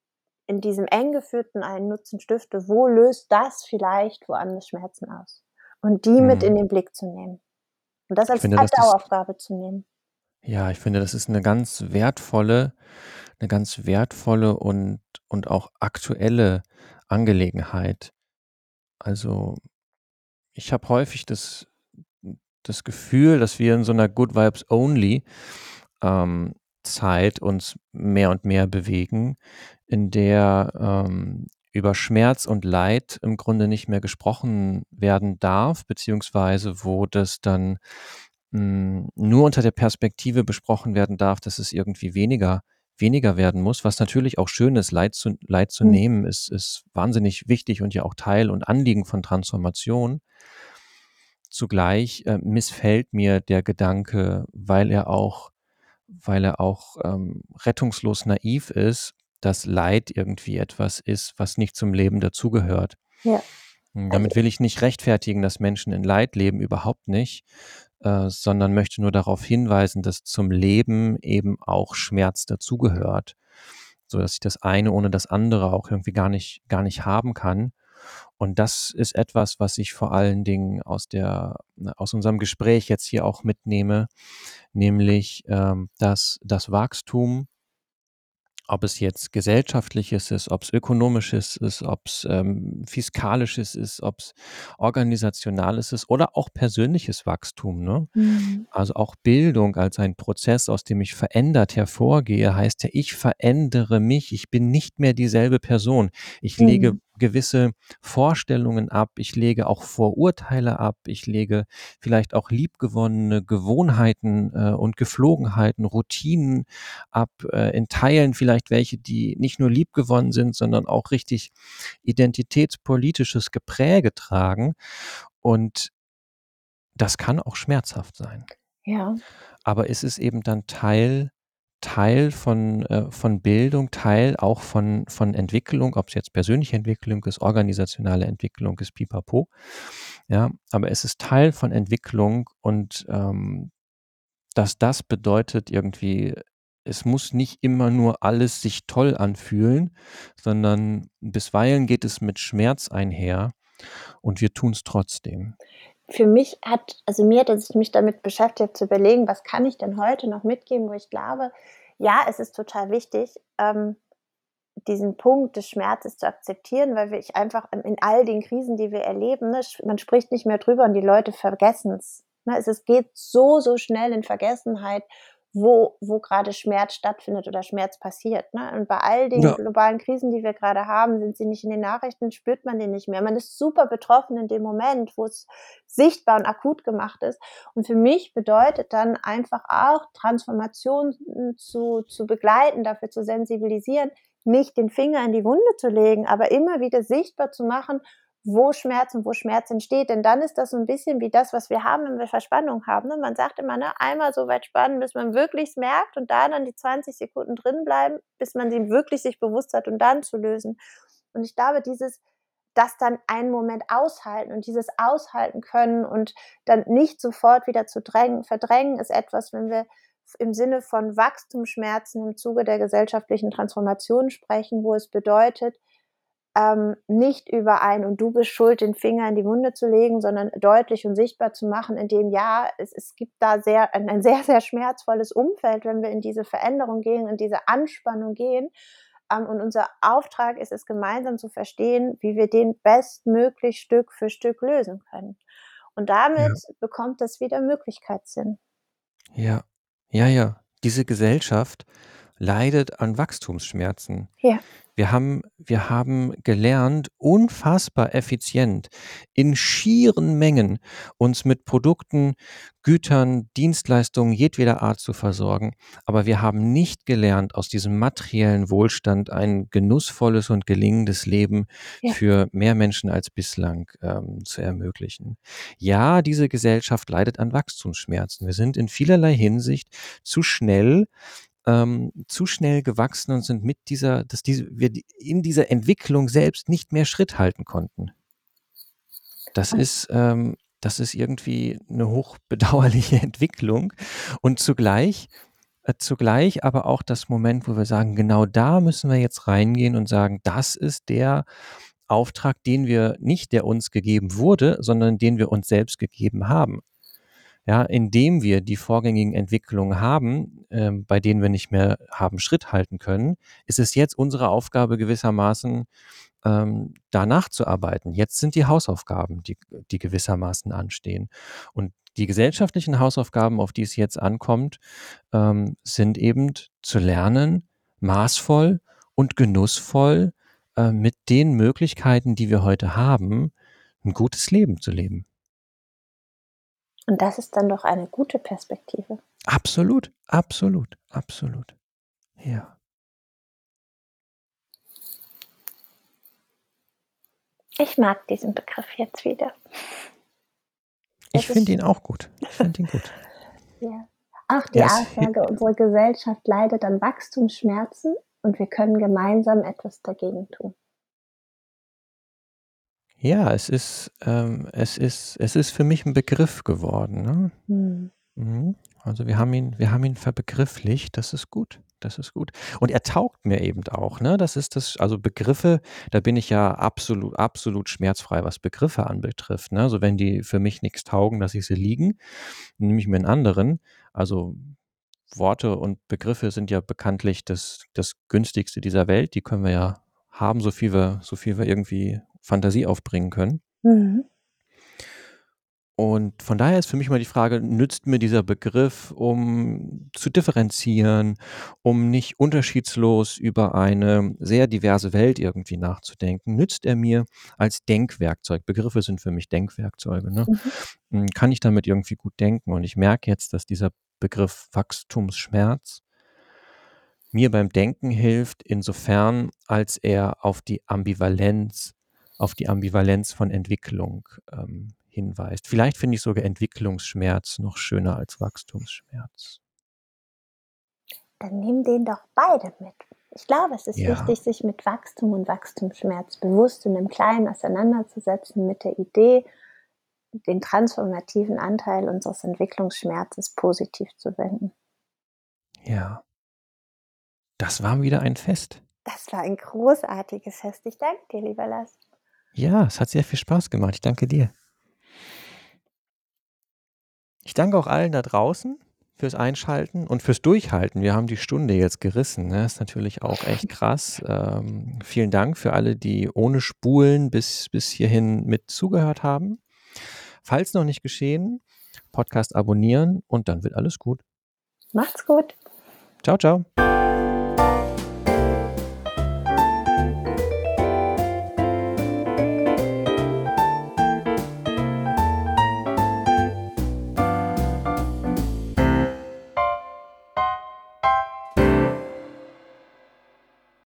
in diesem eng geführten einen Nutzen stifte, wo löst das vielleicht woanders Schmerzen aus? Und die mhm. mit in den Blick zu nehmen. Und das als finde, Daueraufgabe zu nehmen. Ja, ich finde, das ist eine ganz wertvolle, eine ganz wertvolle und, und auch aktuelle Angelegenheit. Also ich habe häufig das, das Gefühl, dass wir in so einer Good Vibes Only ähm, Zeit uns mehr und mehr bewegen, in der ähm, über Schmerz und Leid im Grunde nicht mehr gesprochen werden darf, beziehungsweise wo das dann mh, hm, nur unter der Perspektive besprochen werden darf, dass es irgendwie weniger weniger werden muss, was natürlich auch schön ist, Leid zu, Leid zu mhm. nehmen, ist, ist wahnsinnig wichtig und ja auch Teil und Anliegen von Transformation. Zugleich äh, missfällt mir der Gedanke, weil er auch, weil er auch ähm, rettungslos naiv ist, dass Leid irgendwie etwas ist, was nicht zum Leben dazugehört. Ja. Damit will ich nicht rechtfertigen, dass Menschen in Leid leben, überhaupt nicht, äh, sondern möchte nur darauf hinweisen, dass zum Leben eben auch Schmerz dazugehört, so dass ich das eine ohne das andere auch irgendwie gar nicht gar nicht haben kann. Und das ist etwas, was ich vor allen Dingen aus der aus unserem Gespräch jetzt hier auch mitnehme, nämlich ähm, dass das Wachstum ob es jetzt gesellschaftliches ist, ob es ökonomisches ist, ob es ähm, fiskalisches ist, ob es organisationales ist oder auch persönliches Wachstum. Ne? Mhm. Also auch Bildung als ein Prozess, aus dem ich verändert hervorgehe, heißt ja, ich verändere mich, ich bin nicht mehr dieselbe Person. Ich mhm. lege gewisse Vorstellungen ab, ich lege auch Vorurteile ab, ich lege vielleicht auch liebgewonnene Gewohnheiten äh, und Geflogenheiten, Routinen ab, äh, in Teilen vielleicht welche, die nicht nur liebgewonnen sind, sondern auch richtig identitätspolitisches Gepräge tragen. Und das kann auch schmerzhaft sein. Ja. Aber es ist eben dann Teil Teil von, äh, von Bildung, Teil auch von, von Entwicklung, ob es jetzt persönliche Entwicklung ist, organisationale Entwicklung ist, pipapo. Ja, aber es ist Teil von Entwicklung und ähm, dass das bedeutet irgendwie, es muss nicht immer nur alles sich toll anfühlen, sondern bisweilen geht es mit Schmerz einher und wir tun es trotzdem für mich hat, also mir hat es mich damit beschäftigt, zu überlegen, was kann ich denn heute noch mitgeben, wo ich glaube, ja, es ist total wichtig, ähm, diesen Punkt des Schmerzes zu akzeptieren, weil ich einfach in all den Krisen, die wir erleben, ne, man spricht nicht mehr drüber und die Leute vergessen es. Ne, es geht so, so schnell in Vergessenheit wo, wo gerade Schmerz stattfindet oder Schmerz passiert. Ne? Und bei all den ja. globalen Krisen, die wir gerade haben, sind sie nicht in den Nachrichten, spürt man den nicht mehr. Man ist super betroffen in dem Moment, wo es sichtbar und akut gemacht ist. Und für mich bedeutet dann einfach auch Transformation zu, zu begleiten, dafür zu sensibilisieren, nicht den Finger in die Wunde zu legen, aber immer wieder sichtbar zu machen, wo Schmerz und wo Schmerz entsteht. Denn dann ist das so ein bisschen wie das, was wir haben, wenn wir Verspannung haben. Ne? Man sagt immer, ne, einmal so weit spannen, bis man wirklich merkt und da dann die 20 Sekunden drin bleiben, bis man sie wirklich sich bewusst hat und dann zu lösen. Und ich glaube, dieses das dann einen Moment aushalten und dieses aushalten können und dann nicht sofort wieder zu drängen, verdrängen, ist etwas, wenn wir im Sinne von Wachstumsschmerzen im Zuge der gesellschaftlichen Transformation sprechen, wo es bedeutet, ähm, nicht über ein und du bist schuld, den Finger in die Wunde zu legen, sondern deutlich und sichtbar zu machen, indem ja, es, es gibt da sehr, ein, ein sehr, sehr schmerzvolles Umfeld, wenn wir in diese Veränderung gehen, in diese Anspannung gehen. Ähm, und unser Auftrag ist es, gemeinsam zu verstehen, wie wir den bestmöglich Stück für Stück lösen können. Und damit ja. bekommt das wieder Möglichkeitssinn. Ja, ja, ja. Diese Gesellschaft leidet an Wachstumsschmerzen. Ja. Wir haben, wir haben gelernt, unfassbar effizient in schieren Mengen uns mit Produkten, Gütern, Dienstleistungen jedweder Art zu versorgen. Aber wir haben nicht gelernt, aus diesem materiellen Wohlstand ein genussvolles und gelingendes Leben ja. für mehr Menschen als bislang ähm, zu ermöglichen. Ja, diese Gesellschaft leidet an Wachstumsschmerzen. Wir sind in vielerlei Hinsicht zu schnell ähm, zu schnell gewachsen und sind mit dieser, dass diese, wir in dieser Entwicklung selbst nicht mehr Schritt halten konnten. Das ist, ähm, das ist irgendwie eine hochbedauerliche Entwicklung und zugleich äh, zugleich aber auch das Moment, wo wir sagen, genau da müssen wir jetzt reingehen und sagen, das ist der Auftrag, den wir nicht, der uns gegeben wurde, sondern den wir uns selbst gegeben haben. Ja, indem wir die vorgängigen Entwicklungen haben, ähm, bei denen wir nicht mehr haben Schritt halten können, ist es jetzt unsere Aufgabe gewissermaßen, ähm, danach zu arbeiten. Jetzt sind die Hausaufgaben, die, die gewissermaßen anstehen. Und die gesellschaftlichen Hausaufgaben, auf die es jetzt ankommt, ähm, sind eben zu lernen, maßvoll und genussvoll äh, mit den Möglichkeiten, die wir heute haben, ein gutes Leben zu leben. Und das ist dann doch eine gute Perspektive. Absolut, absolut, absolut. Ja. Ich mag diesen Begriff jetzt wieder. Ich finde ihn auch gut. Ich finde ihn gut. ja. Auch die Aussage, unsere Gesellschaft leidet an Wachstumsschmerzen und wir können gemeinsam etwas dagegen tun. Ja, es ist, ähm, es ist, es ist für mich ein Begriff geworden. Ne? Hm. Mhm. Also wir haben ihn, wir haben ihn verbegrifflicht. Das ist gut. Das ist gut. Und er taugt mir eben auch, ne? Das ist das, also Begriffe, da bin ich ja absolut, absolut schmerzfrei, was Begriffe anbetrifft. Ne? Also wenn die für mich nichts taugen, dass ich sie liegen, nehme ich mir einen anderen. Also Worte und Begriffe sind ja bekanntlich das, das günstigste dieser Welt. Die können wir ja haben, so viel wir, so viel wir irgendwie Fantasie aufbringen können. Mhm. Und von daher ist für mich mal die Frage, nützt mir dieser Begriff, um zu differenzieren, um nicht unterschiedslos über eine sehr diverse Welt irgendwie nachzudenken? Nützt er mir als Denkwerkzeug? Begriffe sind für mich Denkwerkzeuge. Ne? Mhm. Hm, kann ich damit irgendwie gut denken? Und ich merke jetzt, dass dieser Begriff Wachstumsschmerz mir beim Denken hilft, insofern, als er auf die Ambivalenz, auf die Ambivalenz von Entwicklung ähm, hinweist. Vielleicht finde ich sogar Entwicklungsschmerz noch schöner als Wachstumsschmerz. Dann nimm den doch beide mit. Ich glaube, es ist ja. wichtig, sich mit Wachstum und Wachstumsschmerz bewusst und im Kleinen auseinanderzusetzen, mit der Idee, den transformativen Anteil unseres Entwicklungsschmerzes positiv zu wenden. Ja. Das war wieder ein Fest. Das war ein großartiges Fest. Ich danke dir, lieber Lars. Ja, es hat sehr viel Spaß gemacht. Ich danke dir. Ich danke auch allen da draußen fürs Einschalten und fürs Durchhalten. Wir haben die Stunde jetzt gerissen. Ne? Ist natürlich auch echt krass. Ähm, vielen Dank für alle, die ohne Spulen bis, bis hierhin mit zugehört haben. Falls noch nicht geschehen, Podcast abonnieren und dann wird alles gut. Macht's gut. Ciao, ciao.